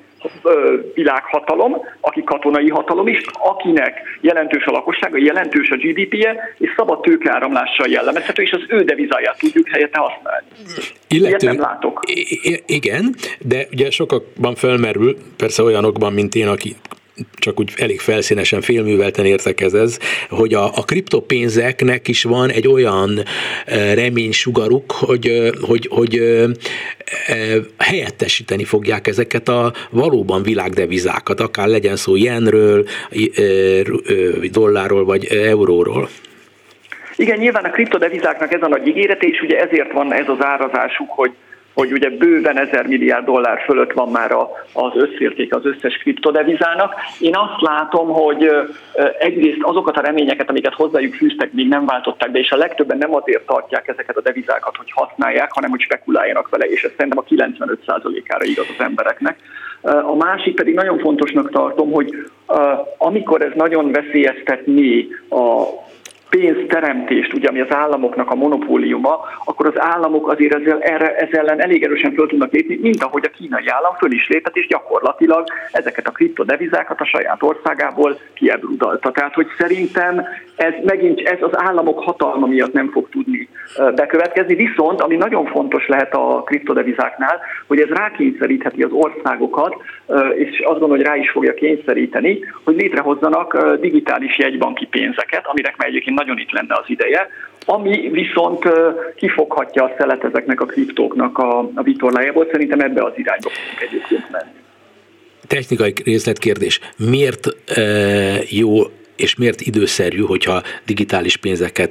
Speaker 5: világhatalom, aki katonai hatalom is, akinek jelentős a lakossága, jelentős a GDP-je, és szabad tőkeáramlással jellemezhető, és az ő devizáját tudjuk helyette használni. Illető, Ilyet nem látok.
Speaker 1: Igen, de ugye sokakban felmerül, persze olyanokban, mint én, aki csak úgy elég felszínesen, félművelten értek ez, hogy a, a kriptopénzeknek is van egy olyan reménysugaruk, hogy, hogy, hogy helyettesíteni fogják ezeket a valóban világdevizákat, akár legyen szó jenről, dollárról vagy euróról.
Speaker 5: Igen, nyilván a kriptodevizáknak ez a nagy ígérete, és ugye ezért van ez az árazásuk, hogy hogy ugye bőven ezer milliárd dollár fölött van már az összérték az összes kriptodevizának. Én azt látom, hogy egyrészt azokat a reményeket, amiket hozzájuk fűztek, még nem váltották be, és a legtöbben nem azért tartják ezeket a devizákat, hogy használják, hanem hogy spekuláljanak vele, és ez szerintem a 95%-ára igaz az embereknek. A másik pedig nagyon fontosnak tartom, hogy amikor ez nagyon veszélyeztetné a pénzteremtést, ugye, ami az államoknak a monopóliuma, akkor az államok azért ezzel, erre, ezzel ellen elég erősen föl tudnak lépni, mint ahogy a kínai állam föl is lépett, és gyakorlatilag ezeket a kriptodevizákat a saját országából kiebrudalta. Tehát, hogy szerintem ez megint ez az államok hatalma miatt nem fog tudni bekövetkezni, viszont ami nagyon fontos lehet a kriptodevizáknál, hogy ez rákényszerítheti az országokat, és azt gondolom, hogy rá is fogja kényszeríteni, hogy létrehozzanak digitális jegybanki pénzeket, aminek egyébként nagyon itt lenne az ideje, ami viszont kifoghatja a szelet ezeknek a kriptóknak a, a vitorlájából. Szerintem ebbe az irányba fogunk egyébként menni.
Speaker 1: Technikai részletkérdés. Miért e, jó és miért időszerű, hogyha digitális pénzeket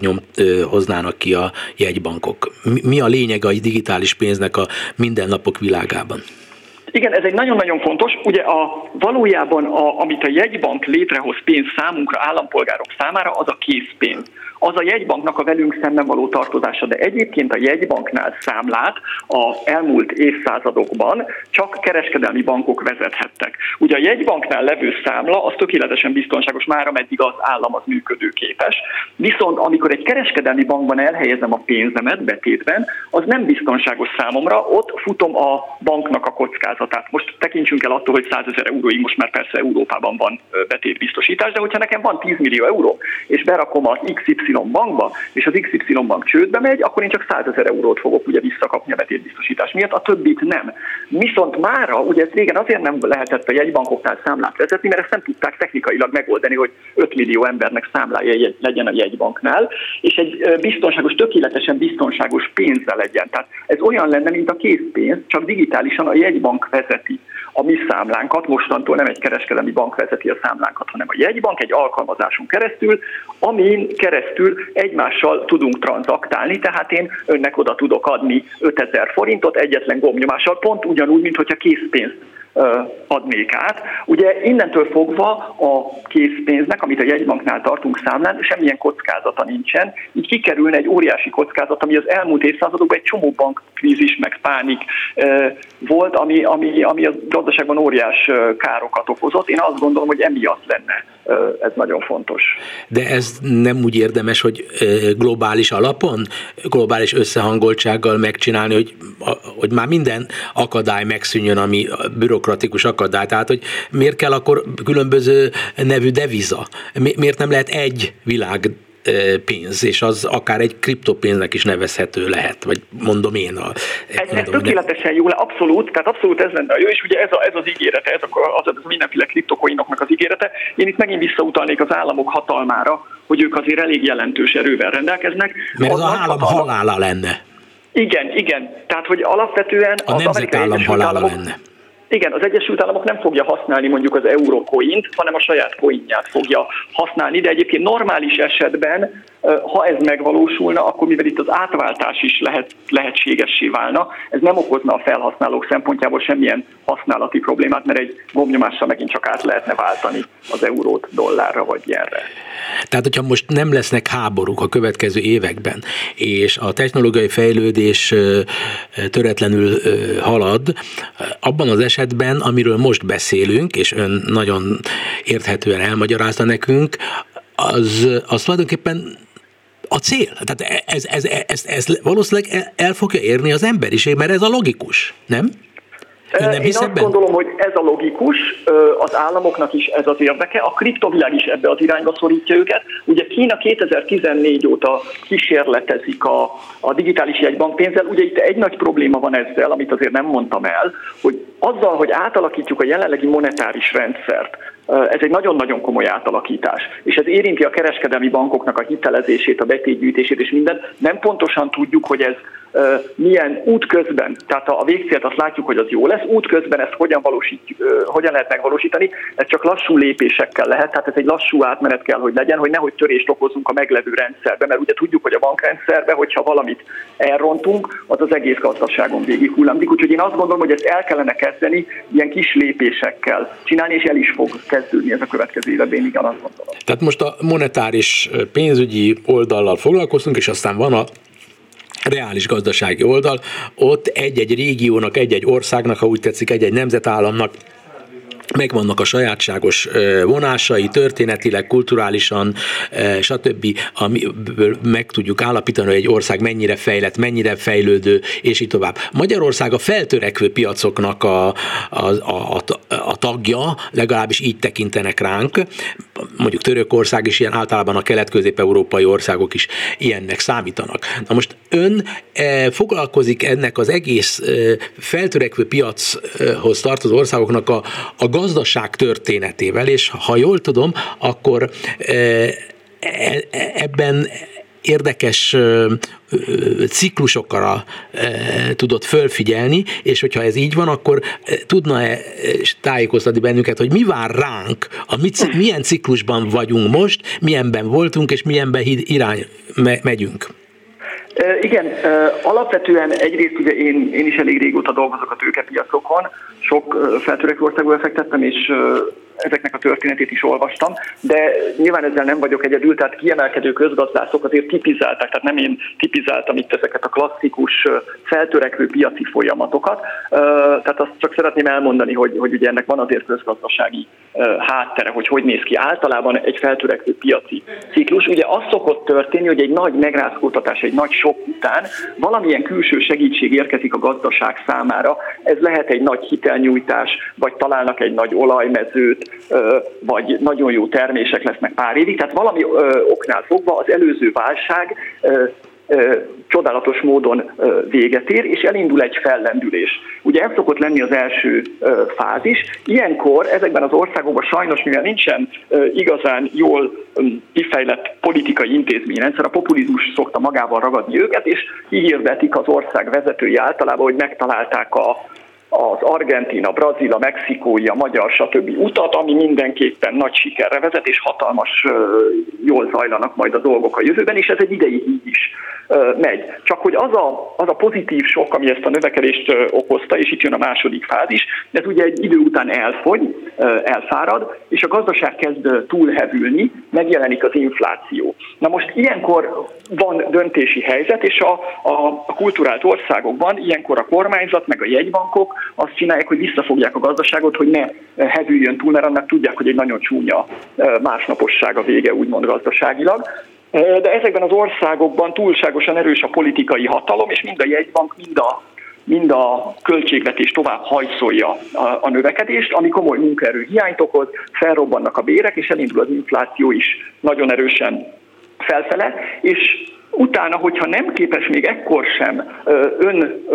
Speaker 1: nyom, hoznának ki a jegybankok? Mi a lényeg a digitális pénznek a mindennapok világában?
Speaker 5: Igen, ez egy nagyon-nagyon fontos. Ugye a, valójában, a, amit a jegybank létrehoz pénz számunkra, állampolgárok számára, az a készpénz. Az a jegybanknak a velünk szemben való tartozása, de egyébként a jegybanknál számlát a elmúlt évszázadokban csak kereskedelmi bankok vezethettek. Ugye a jegybanknál levő számla az tökéletesen biztonságos már, ameddig az állam az működőképes. Viszont amikor egy kereskedelmi bankban elhelyezem a pénzemet betétben, az nem biztonságos számomra, ott futom a banknak a kockázatát. Most tekintsünk el attól, hogy 100 ezer euróig most már persze Európában van betétbiztosítás, de hogyha nekem van 10 millió euró, és berakom az XY bankba, és az XY bank csődbe megy, akkor én csak 100 ezer eurót fogok ugye visszakapni a betétbiztosítás miatt, a többit nem. Viszont mára, ugye ezt régen azért nem lehetett a jegybankoknál számlát vezetni, mert ezt nem tudták technikailag megoldani, hogy 5 millió embernek számlája legyen a jegybanknál, és egy biztonságos, tökéletesen biztonságos pénzzel legyen. Tehát ez olyan lenne, mint a készpénz, csak digitálisan a jegybank vezeti a mi számlánkat, mostantól nem egy kereskedelmi bank vezeti a számlánkat, hanem a jegybank egy alkalmazáson keresztül, amin keresztül egymással tudunk tranzaktálni, tehát én önnek oda tudok adni 5000 forintot egyetlen gombnyomással, pont ugyanúgy, mint hogyha készpénzt adnék át. Ugye innentől fogva a készpénznek, amit a jegybanknál tartunk számlán, semmilyen kockázata nincsen, így kikerülne egy óriási kockázat, ami az elmúlt évszázadokban egy csomó bankkrízis meg pánik volt, ami, ami, ami a gazdaságban óriás károkat okozott. Én azt gondolom, hogy emiatt lenne ez nagyon fontos.
Speaker 1: De ez nem úgy érdemes, hogy globális alapon, globális összehangoltsággal megcsinálni, hogy, hogy már minden akadály megszűnjön, ami bürokratikus akadály. Tehát, hogy miért kell akkor különböző nevű deviza? Miért nem lehet egy világ pénz, és az akár egy kriptopénznek is nevezhető lehet, vagy mondom én. A,
Speaker 5: ez, mondom, ez tökéletesen jó, abszolút, tehát abszolút ez lenne jó, és ugye ez, a, ez az ígérete, ez az, az mindenféle kriptokoinoknak az ígérete. Én itt megint visszautalnék az államok hatalmára, hogy ők azért elég jelentős erővel rendelkeznek.
Speaker 1: Mert az, az a állam halála lenne.
Speaker 5: Igen, igen. Tehát, hogy alapvetően
Speaker 1: a az nemzetállam halála államok, lenne
Speaker 5: igen, az Egyesült Államok nem fogja használni mondjuk az eurocoint, hanem a saját coinját fogja használni, de egyébként normális esetben, ha ez megvalósulna, akkor mivel itt az átváltás is lehet, lehetségessé válna, ez nem okozna a felhasználók szempontjából semmilyen használati problémát, mert egy gombnyomással megint csak át lehetne váltani az eurót dollárra vagy ilyenre.
Speaker 1: Tehát, hogyha most nem lesznek háborúk a következő években, és a technológiai fejlődés töretlenül halad, abban az esetben, amiről most beszélünk, és ön nagyon érthetően elmagyarázta nekünk, az, az tulajdonképpen a cél. Tehát ez, ez, ez, ez, ez valószínűleg el fogja érni az emberiség, mert ez a logikus, nem?
Speaker 5: Ön nem Én azt ebben? gondolom, hogy ez a logikus, az államoknak is ez az érdeke, a kriptovilág is ebbe az irányba szorítja őket. Ugye Kína 2014 óta kísérletezik a, a digitális jegybankpénzzel, ugye itt egy nagy probléma van ezzel, amit azért nem mondtam el, hogy azzal, hogy átalakítjuk a jelenlegi monetáris rendszert, ez egy nagyon-nagyon komoly átalakítás, és ez érinti a kereskedelmi bankoknak a hitelezését, a betétgyűjtését és minden. Nem pontosan tudjuk, hogy ez milyen útközben, tehát a végcélt azt látjuk, hogy az jó lesz, útközben ezt hogyan, valósítjuk, hogyan lehet megvalósítani, ez csak lassú lépésekkel lehet, tehát ez egy lassú átmenet kell, hogy legyen, hogy nehogy törést okozunk a meglevő rendszerbe, mert ugye tudjuk, hogy a bankrendszerbe, hogyha valamit elrontunk, az az egész gazdaságon végig hullámzik. Úgyhogy én azt gondolom, hogy ezt el kellene kezdeni ilyen kis lépésekkel csinálni, és el is fog kezdődni ez a következő évben, én igen azt gondolom.
Speaker 1: Tehát most a monetáris pénzügyi oldallal foglalkoztunk, és aztán van a reális gazdasági oldal, ott egy-egy régiónak, egy-egy országnak, ha úgy tetszik, egy-egy nemzetállamnak megvannak a sajátságos vonásai, történetileg, kulturálisan, stb., amiből meg tudjuk állapítani, hogy egy ország mennyire fejlett, mennyire fejlődő, és így tovább. Magyarország a feltörekvő piacoknak a, a, a, a tagja, legalábbis így tekintenek ránk, mondjuk Törökország is ilyen, általában a kelet-közép-európai országok is ilyennek számítanak. Na most ön foglalkozik ennek az egész feltörekvő piachoz tartozó országoknak a, a gazdaság történetével, és ha jól tudom, akkor e, e, ebben érdekes ciklusokra tudott fölfigyelni, és hogyha ez így van, akkor tudna-e tájékoztatni bennünket, hogy mi vár ránk, a milyen ciklusban vagyunk most, milyenben voltunk, és milyenben irány megyünk?
Speaker 5: Igen, alapvetően egyrészt ugye én, én is elég régóta dolgozok a tőkepiacokon, sok feltörekvő országban fektettem, és ezeknek a történetét is olvastam, de nyilván ezzel nem vagyok egyedül, tehát kiemelkedő közgazdászok azért tipizálták, tehát nem én tipizáltam itt ezeket a klasszikus feltörekvő piaci folyamatokat, tehát azt csak szeretném elmondani, hogy, hogy ugye ennek van azért közgazdasági háttere, hogy hogy néz ki általában egy feltörekvő piaci ciklus. Ugye az szokott történni, hogy egy nagy megrázkódtatás, egy nagy sok után valamilyen külső segítség érkezik a gazdaság számára. Ez lehet egy nagy hitelnyújtás, vagy találnak egy nagy olajmezőt, vagy nagyon jó termések lesznek pár évig. Tehát valami oknál fogva az előző válság csodálatos módon véget ér, és elindul egy fellendülés. Ugye ez szokott lenni az első fázis. Ilyenkor ezekben az országokban sajnos, mivel nincsen igazán jól kifejlett politikai intézményrendszer, a populizmus szokta magával ragadni őket, és hírdetik az ország vezetői általában, hogy megtalálták a, az Argentina, Brazil, a Mexikói, a Magyar, stb. utat, ami mindenképpen nagy sikerre vezet, és hatalmas, jól zajlanak majd a dolgok a jövőben, és ez egy ideig így is megy. Csak hogy az a, az a pozitív sok, ami ezt a növekedést okozta, és itt jön a második fázis, ez ugye egy idő után elfogy, elfárad, és a gazdaság kezd túlhevülni, megjelenik az infláció. Na most ilyenkor van döntési helyzet, és a, a kulturált országokban ilyenkor a kormányzat, meg a jegybankok azt csinálják, hogy visszafogják a gazdaságot, hogy ne hevüljön túl, mert annak tudják, hogy egy nagyon csúnya másnaposság a vége, úgymond gazdaságilag. De ezekben az országokban túlságosan erős a politikai hatalom, és mind a jegybank, mind a mind a költségvetés tovább hajszolja a, a növekedést, ami komoly munkaerő hiányt okoz, felrobbannak a bérek, és elindul az infláció is nagyon erősen felfele, és utána, hogyha nem képes még ekkor sem ön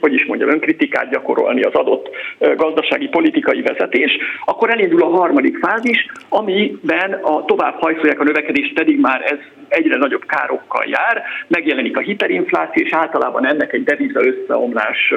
Speaker 5: hogy is mondjam, önkritikát gyakorolni az adott gazdasági politikai vezetés, akkor elindul a harmadik fázis, amiben a tovább hajszolják a növekedést, pedig már ez egyre nagyobb károkkal jár, megjelenik a hiperinfláció, és általában ennek egy deviza összeomlás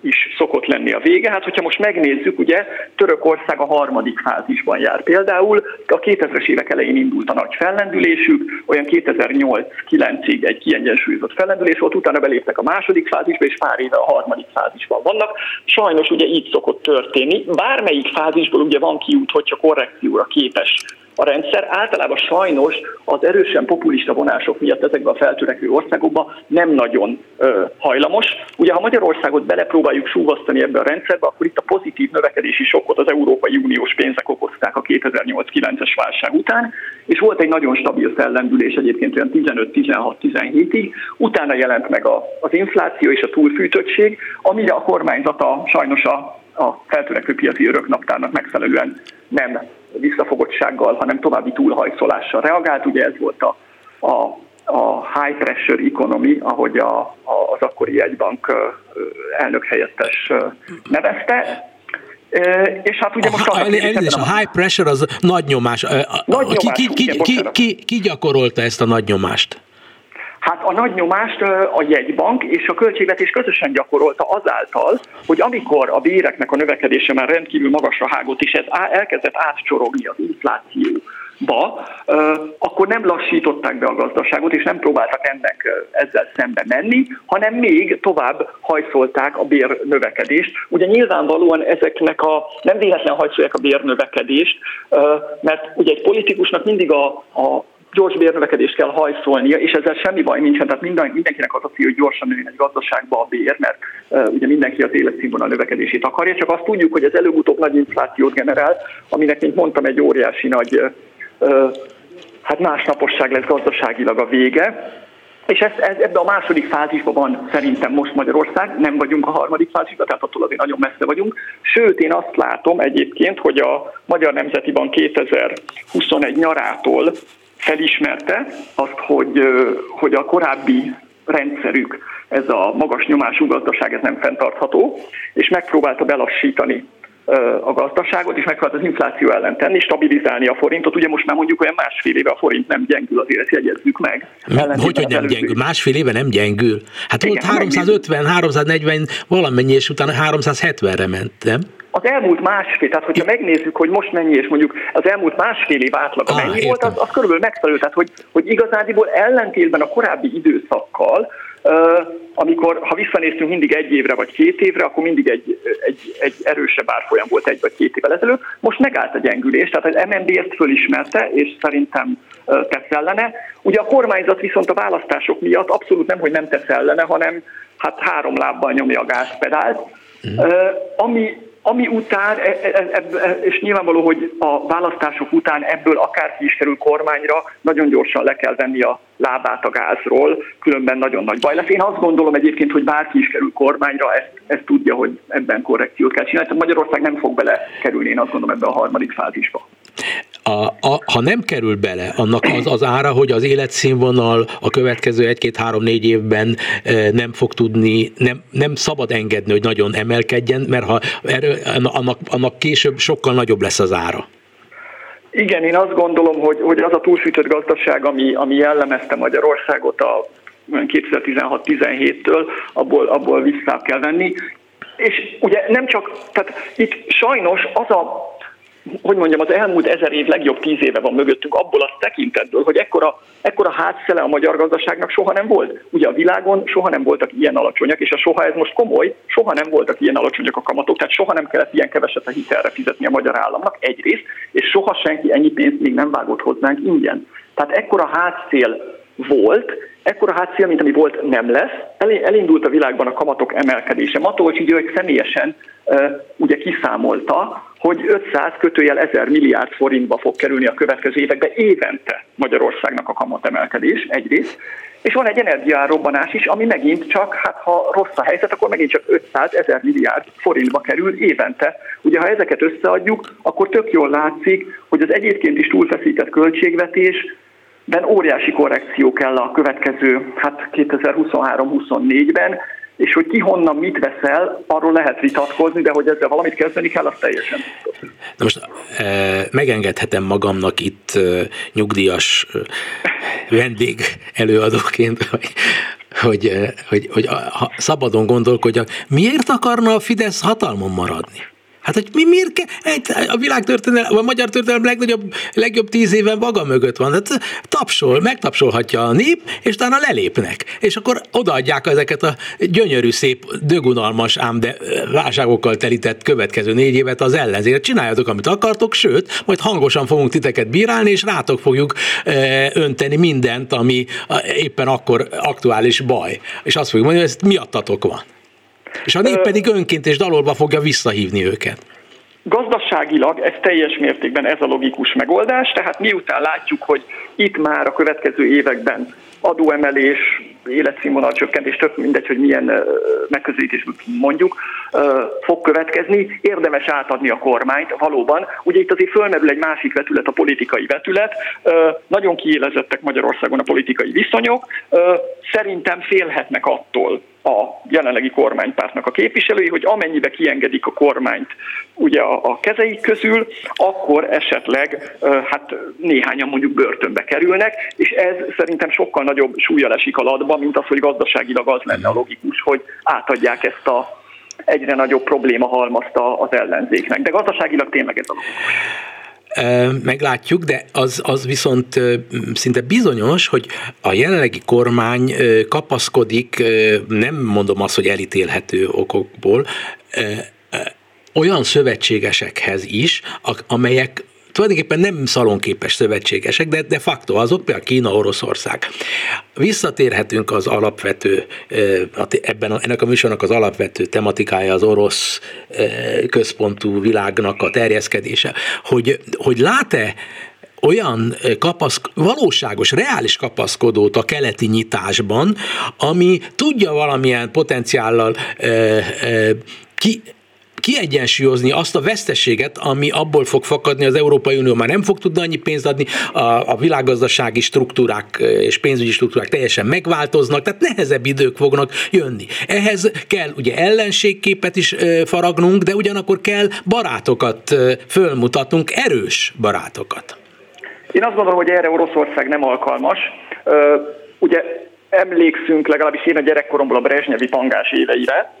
Speaker 5: is szokott lenni a vége. Hát, hogyha most megnézzük, ugye Törökország a harmadik fázisban jár. Például a 2000-es évek elején indult a nagy fellendülésük, olyan 2008-9-ig egy kiegyensúlyozott fellendülés volt, utána beléptek a második fázisba, és pár éve a harmadik fázisban vannak. Sajnos ugye így szokott történni. Bármelyik fázisból ugye van kiút, hogyha korrekcióra képes a rendszer általában sajnos az erősen populista vonások miatt ezekben a feltörekvő országokban nem nagyon ö, hajlamos. Ugye ha Magyarországot belepróbáljuk súvasztani ebbe a rendszerbe, akkor itt a pozitív növekedési sokkot az Európai Uniós pénzek okozták a 2008-9-es válság után, és volt egy nagyon stabil fellendülés egyébként olyan 15-16-17-ig, utána jelent meg a, az infláció és a túlfűtöttség, amire a kormányzata sajnos a a feltörekvő piaci öröknaptárnak megfelelően nem visszafogottsággal, hanem további túlhajszolással reagált. Ugye ez volt a, a, a high pressure economy, ahogy a, a, az akkori jegybank elnök helyettes nevezte, és hát ugye most... A,
Speaker 1: elnézést, a high pressure az nagy nyomás. Nagy nyomás ki, ki, ki, ki, ki, ki gyakorolta ezt a nagy nyomást?
Speaker 5: Hát a nagy nyomást a jegybank és a költségvetés közösen gyakorolta azáltal, hogy amikor a béreknek a növekedése már rendkívül magasra hágott, és ez elkezdett átcsorogni az inflációba, akkor nem lassították be a gazdaságot, és nem próbáltak ennek ezzel szembe menni, hanem még tovább hajszolták a bérnövekedést. Ugye nyilvánvalóan ezeknek a, nem véletlen hajszolják a bérnövekedést, mert ugye egy politikusnak mindig a, a gyors bérnövekedést kell hajszolnia, és ezzel semmi baj nincsen, tehát minden, mindenkinek az a cél, hogy gyorsan nőjön egy gazdaságba a bér, mert uh, ugye mindenki az életszínvonal növekedését akarja, csak azt tudjuk, hogy ez előbb-utóbb nagy inflációt generál, aminek, mint mondtam, egy óriási nagy uh, hát másnaposság lesz gazdaságilag a vége, és ez, ez, ebbe a második fázisban van szerintem most Magyarország, nem vagyunk a harmadik fázisban, tehát attól azért nagyon messze vagyunk. Sőt, én azt látom egyébként, hogy a Magyar Nemzeti Bank 2021 nyarától felismerte azt, hogy, hogy a korábbi rendszerük, ez a magas nyomású gazdaság, ez nem fenntartható, és megpróbálta belassítani a gazdaságot, és megpróbált az infláció ellen tenni, stabilizálni a forintot. Ugye most már mondjuk olyan másfél éve a forint nem gyengül, azért ezt jegyezzük meg.
Speaker 1: Hogy, hogy nem gyengül? Másfél éve nem gyengül? Hát Igen, volt 350, 340, valamennyi, és utána 370-re ment, nem?
Speaker 5: az elmúlt másfél, tehát hogyha megnézzük, hogy most mennyi, és mondjuk az elmúlt másfél év átlaga ah, mennyi értem. volt, az, az körülbelül megfelelő. Tehát, hogy, hogy igazából ellentétben a korábbi időszakkal amikor, ha visszanéztünk mindig egy évre vagy két évre, akkor mindig egy, egy, egy erősebb árfolyam volt egy vagy két évvel ezelőtt. Most megállt a gyengülés, tehát az MNB ezt fölismerte, és szerintem tesz ellene. Ugye a kormányzat viszont a választások miatt abszolút nem, hogy nem tesz ellene, hanem hát három lábbal nyomja a gázpedált. Mm. Ami ami után, e, e, e, és nyilvánvaló, hogy a választások után ebből akárki is kerül kormányra, nagyon gyorsan le kell venni a lábát a gázról, különben nagyon nagy baj lesz. Én azt gondolom egyébként, hogy bárki is kerül kormányra, ezt, ezt tudja, hogy ebben korrekciót kell csinálni. Tehát Magyarország nem fog bele kerülni, én azt gondolom, ebbe a harmadik fázisba
Speaker 1: a, a, ha nem kerül bele, annak az az ára, hogy az életszínvonal a következő egy-két-három-négy évben e, nem fog tudni, nem, nem szabad engedni, hogy nagyon emelkedjen, mert ha erő, annak, annak később sokkal nagyobb lesz az ára.
Speaker 5: Igen, én azt gondolom, hogy, hogy az a túlsütött gazdaság, ami, ami jellemezte Magyarországot a 2016-17-től, abból, abból vissza kell venni. És ugye nem csak, tehát itt sajnos az a hogy mondjam, az elmúlt ezer év legjobb tíz éve van mögöttünk abból a tekintetből, hogy ekkora, ekkora hátszele a magyar gazdaságnak soha nem volt. Ugye a világon soha nem voltak ilyen alacsonyak, és a soha ez most komoly, soha nem voltak ilyen alacsonyak a kamatok, tehát soha nem kellett ilyen keveset a hitelre fizetni a magyar államnak egyrészt, és soha senki ennyi pénzt még nem vágott hozzánk ingyen. Tehát ekkora hátszél volt, ekkora hátszél, mint ami volt, nem lesz. Elindult a világban a kamatok emelkedése. Matolcsi György személyesen ugye kiszámolta, hogy 500 kötőjel 1000 milliárd forintba fog kerülni a következő években évente Magyarországnak a kamatemelkedés egyrészt, és van egy energiárobbanás is, ami megint csak, hát ha rossz a helyzet, akkor megint csak 500 ezer milliárd forintba kerül évente. Ugye ha ezeket összeadjuk, akkor tök jól látszik, hogy az egyébként is túlfeszített költségvetés ben óriási korrekció kell a következő, hát 2023-24-ben, és hogy ki honnan mit veszel, arról lehet vitatkozni, de hogy ezzel valamit kezdeni kell, az teljesen
Speaker 1: Na most e, megengedhetem magamnak itt e, nyugdíjas e, vendég előadóként, hogy, hogy, hogy, hogy ha szabadon gondolkodjak, miért akarna a Fidesz hatalmon maradni? Hát, hogy mi miért kell, a világ történelem, a magyar történelem legnagyobb, legjobb tíz éven maga mögött van. Hát tapsol, megtapsolhatja a nép, és utána lelépnek. És akkor odaadják ezeket a gyönyörű, szép, dögunalmas, ám de válságokkal telített következő négy évet az ellenzéket. Csináljatok, amit akartok, sőt, majd hangosan fogunk titeket bírálni, és rátok fogjuk önteni mindent, ami éppen akkor aktuális baj. És azt fogjuk mondani, hogy ezt miattatok van. És a nép pedig önként és dalolva fogja visszahívni őket.
Speaker 5: Gazdaságilag ez teljes mértékben ez a logikus megoldás, tehát miután látjuk, hogy itt már a következő években adóemelés, életszínvonal csökkentés, tök mindegy, hogy milyen megközelítésből mondjuk, fog következni, érdemes átadni a kormányt valóban. Ugye itt azért fölmerül egy másik vetület, a politikai vetület. Nagyon kiélezettek Magyarországon a politikai viszonyok. Szerintem félhetnek attól, a jelenlegi kormánypártnak a képviselői, hogy amennyibe kiengedik a kormányt ugye a, a kezeik közül, akkor esetleg hát néhányan mondjuk börtönbe kerülnek, és ez szerintem sokkal nagyobb súlya esik a latba, mint az, hogy gazdaságilag az lenne a logikus, hogy átadják ezt a egyre nagyobb probléma halmazta az ellenzéknek. De gazdaságilag tényleg ez a logikus
Speaker 1: meglátjuk, de az, az viszont szinte bizonyos, hogy a jelenlegi kormány kapaszkodik, nem mondom azt, hogy elítélhető okokból, olyan szövetségesekhez is, amelyek tulajdonképpen nem szalonképes szövetségesek, de de facto azok, például Kína, Oroszország. Visszatérhetünk az alapvető, ebben a, ennek a műsornak az alapvető tematikája az orosz központú világnak a terjeszkedése, hogy, hogy lát-e olyan kapaszk, valóságos, reális kapaszkodót a keleti nyitásban, ami tudja valamilyen potenciállal ki, kiegyensúlyozni azt a veszteséget, ami abból fog fakadni, az Európai Unió már nem fog tudni annyi pénzt adni, a, a világgazdasági struktúrák és pénzügyi struktúrák teljesen megváltoznak, tehát nehezebb idők fognak jönni. Ehhez kell ugye ellenségképet is faragnunk, de ugyanakkor kell barátokat fölmutatnunk, erős barátokat.
Speaker 5: Én azt gondolom, hogy erre Oroszország nem alkalmas. Ugye emlékszünk legalábbis én a gyerekkoromból a Brezsnyevi pangás éveire,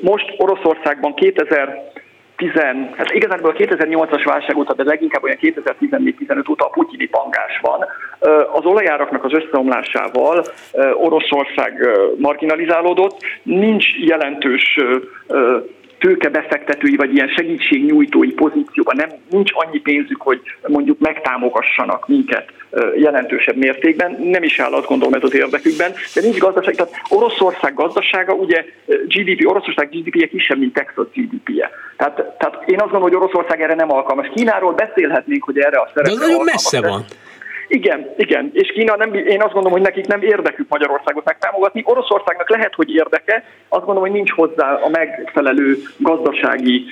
Speaker 5: most Oroszországban 2000 tizen, hát igazából a 2008-as válság óta, de leginkább olyan 2014-15 óta a putyini pangás van. Az olajáraknak az összeomlásával Oroszország marginalizálódott, nincs jelentős tőkebefektetői vagy ilyen segítségnyújtói pozícióban nem, nincs annyi pénzük, hogy mondjuk megtámogassanak minket jelentősebb mértékben, nem is áll azt gondolom ez az érdekükben, de nincs gazdaság. Tehát Oroszország gazdasága, ugye GDP, Oroszország GDP-je kisebb, mint Texas GDP-je. Tehát, tehát én azt gondolom, hogy Oroszország erre nem alkalmas. Kínáról beszélhetnénk, hogy erre a szerepre
Speaker 1: De az nagyon messze van.
Speaker 5: Igen, igen, és Kína nem, én azt gondolom, hogy nekik nem érdekük Magyarországot megtámogatni. Oroszországnak lehet, hogy érdeke, azt gondolom, hogy nincs hozzá a megfelelő gazdasági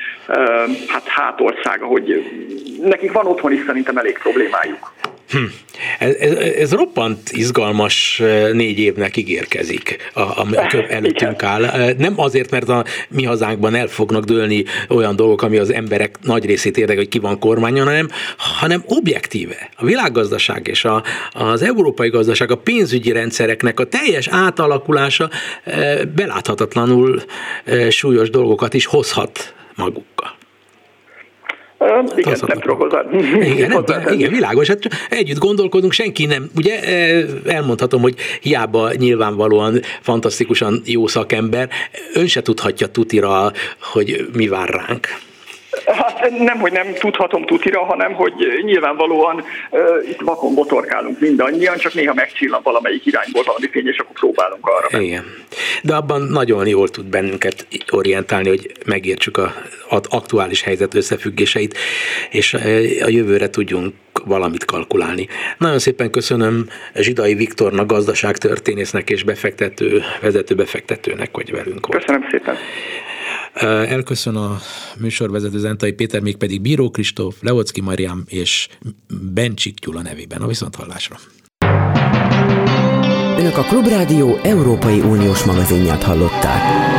Speaker 5: hát hátországa, hogy nekik van otthon is szerintem elég problémájuk.
Speaker 1: Hm. Ez, ez, ez roppant izgalmas négy évnek ígérkezik, ami előttünk áll. Nem azért, mert a mi hazánkban el fognak dőlni olyan dolgok, ami az emberek nagy részét érdekel, hogy ki van kormányon, hanem, hanem objektíve. A világgazdaság és a, az európai gazdaság, a pénzügyi rendszereknek a teljes átalakulása beláthatatlanul súlyos dolgokat is hozhat magukkal.
Speaker 5: Igen, az nem tudok hozzá.
Speaker 1: Igen, nem, igen, világos. Hát együtt gondolkodunk, senki nem. Ugye elmondhatom, hogy hiába nyilvánvalóan fantasztikusan jó szakember, ön se tudhatja tutira, hogy mi vár ránk.
Speaker 5: Hát nem, hogy nem tudhatom tutira, hanem hogy nyilvánvalóan uh, itt vakon botorkálunk mindannyian, csak néha megcsillan valamelyik irányból valami fény, és akkor próbálunk arra.
Speaker 1: Menni. Igen. De abban nagyon jól tud bennünket orientálni, hogy megértsük a, az aktuális helyzet összefüggéseit, és a jövőre tudjunk valamit kalkulálni. Nagyon szépen köszönöm Zsidai Viktornak, gazdaságtörténésznek és befektető, vezető befektetőnek, hogy velünk
Speaker 5: volt. Köszönöm szépen.
Speaker 1: Elköszön a műsorvezető Zentai Péter, még pedig Bíró Kristóf, Leocki Mariam és Bencsik Gyula nevében. A viszonthallásra.
Speaker 4: Önök a Klubrádió Európai Uniós magazinját hallották.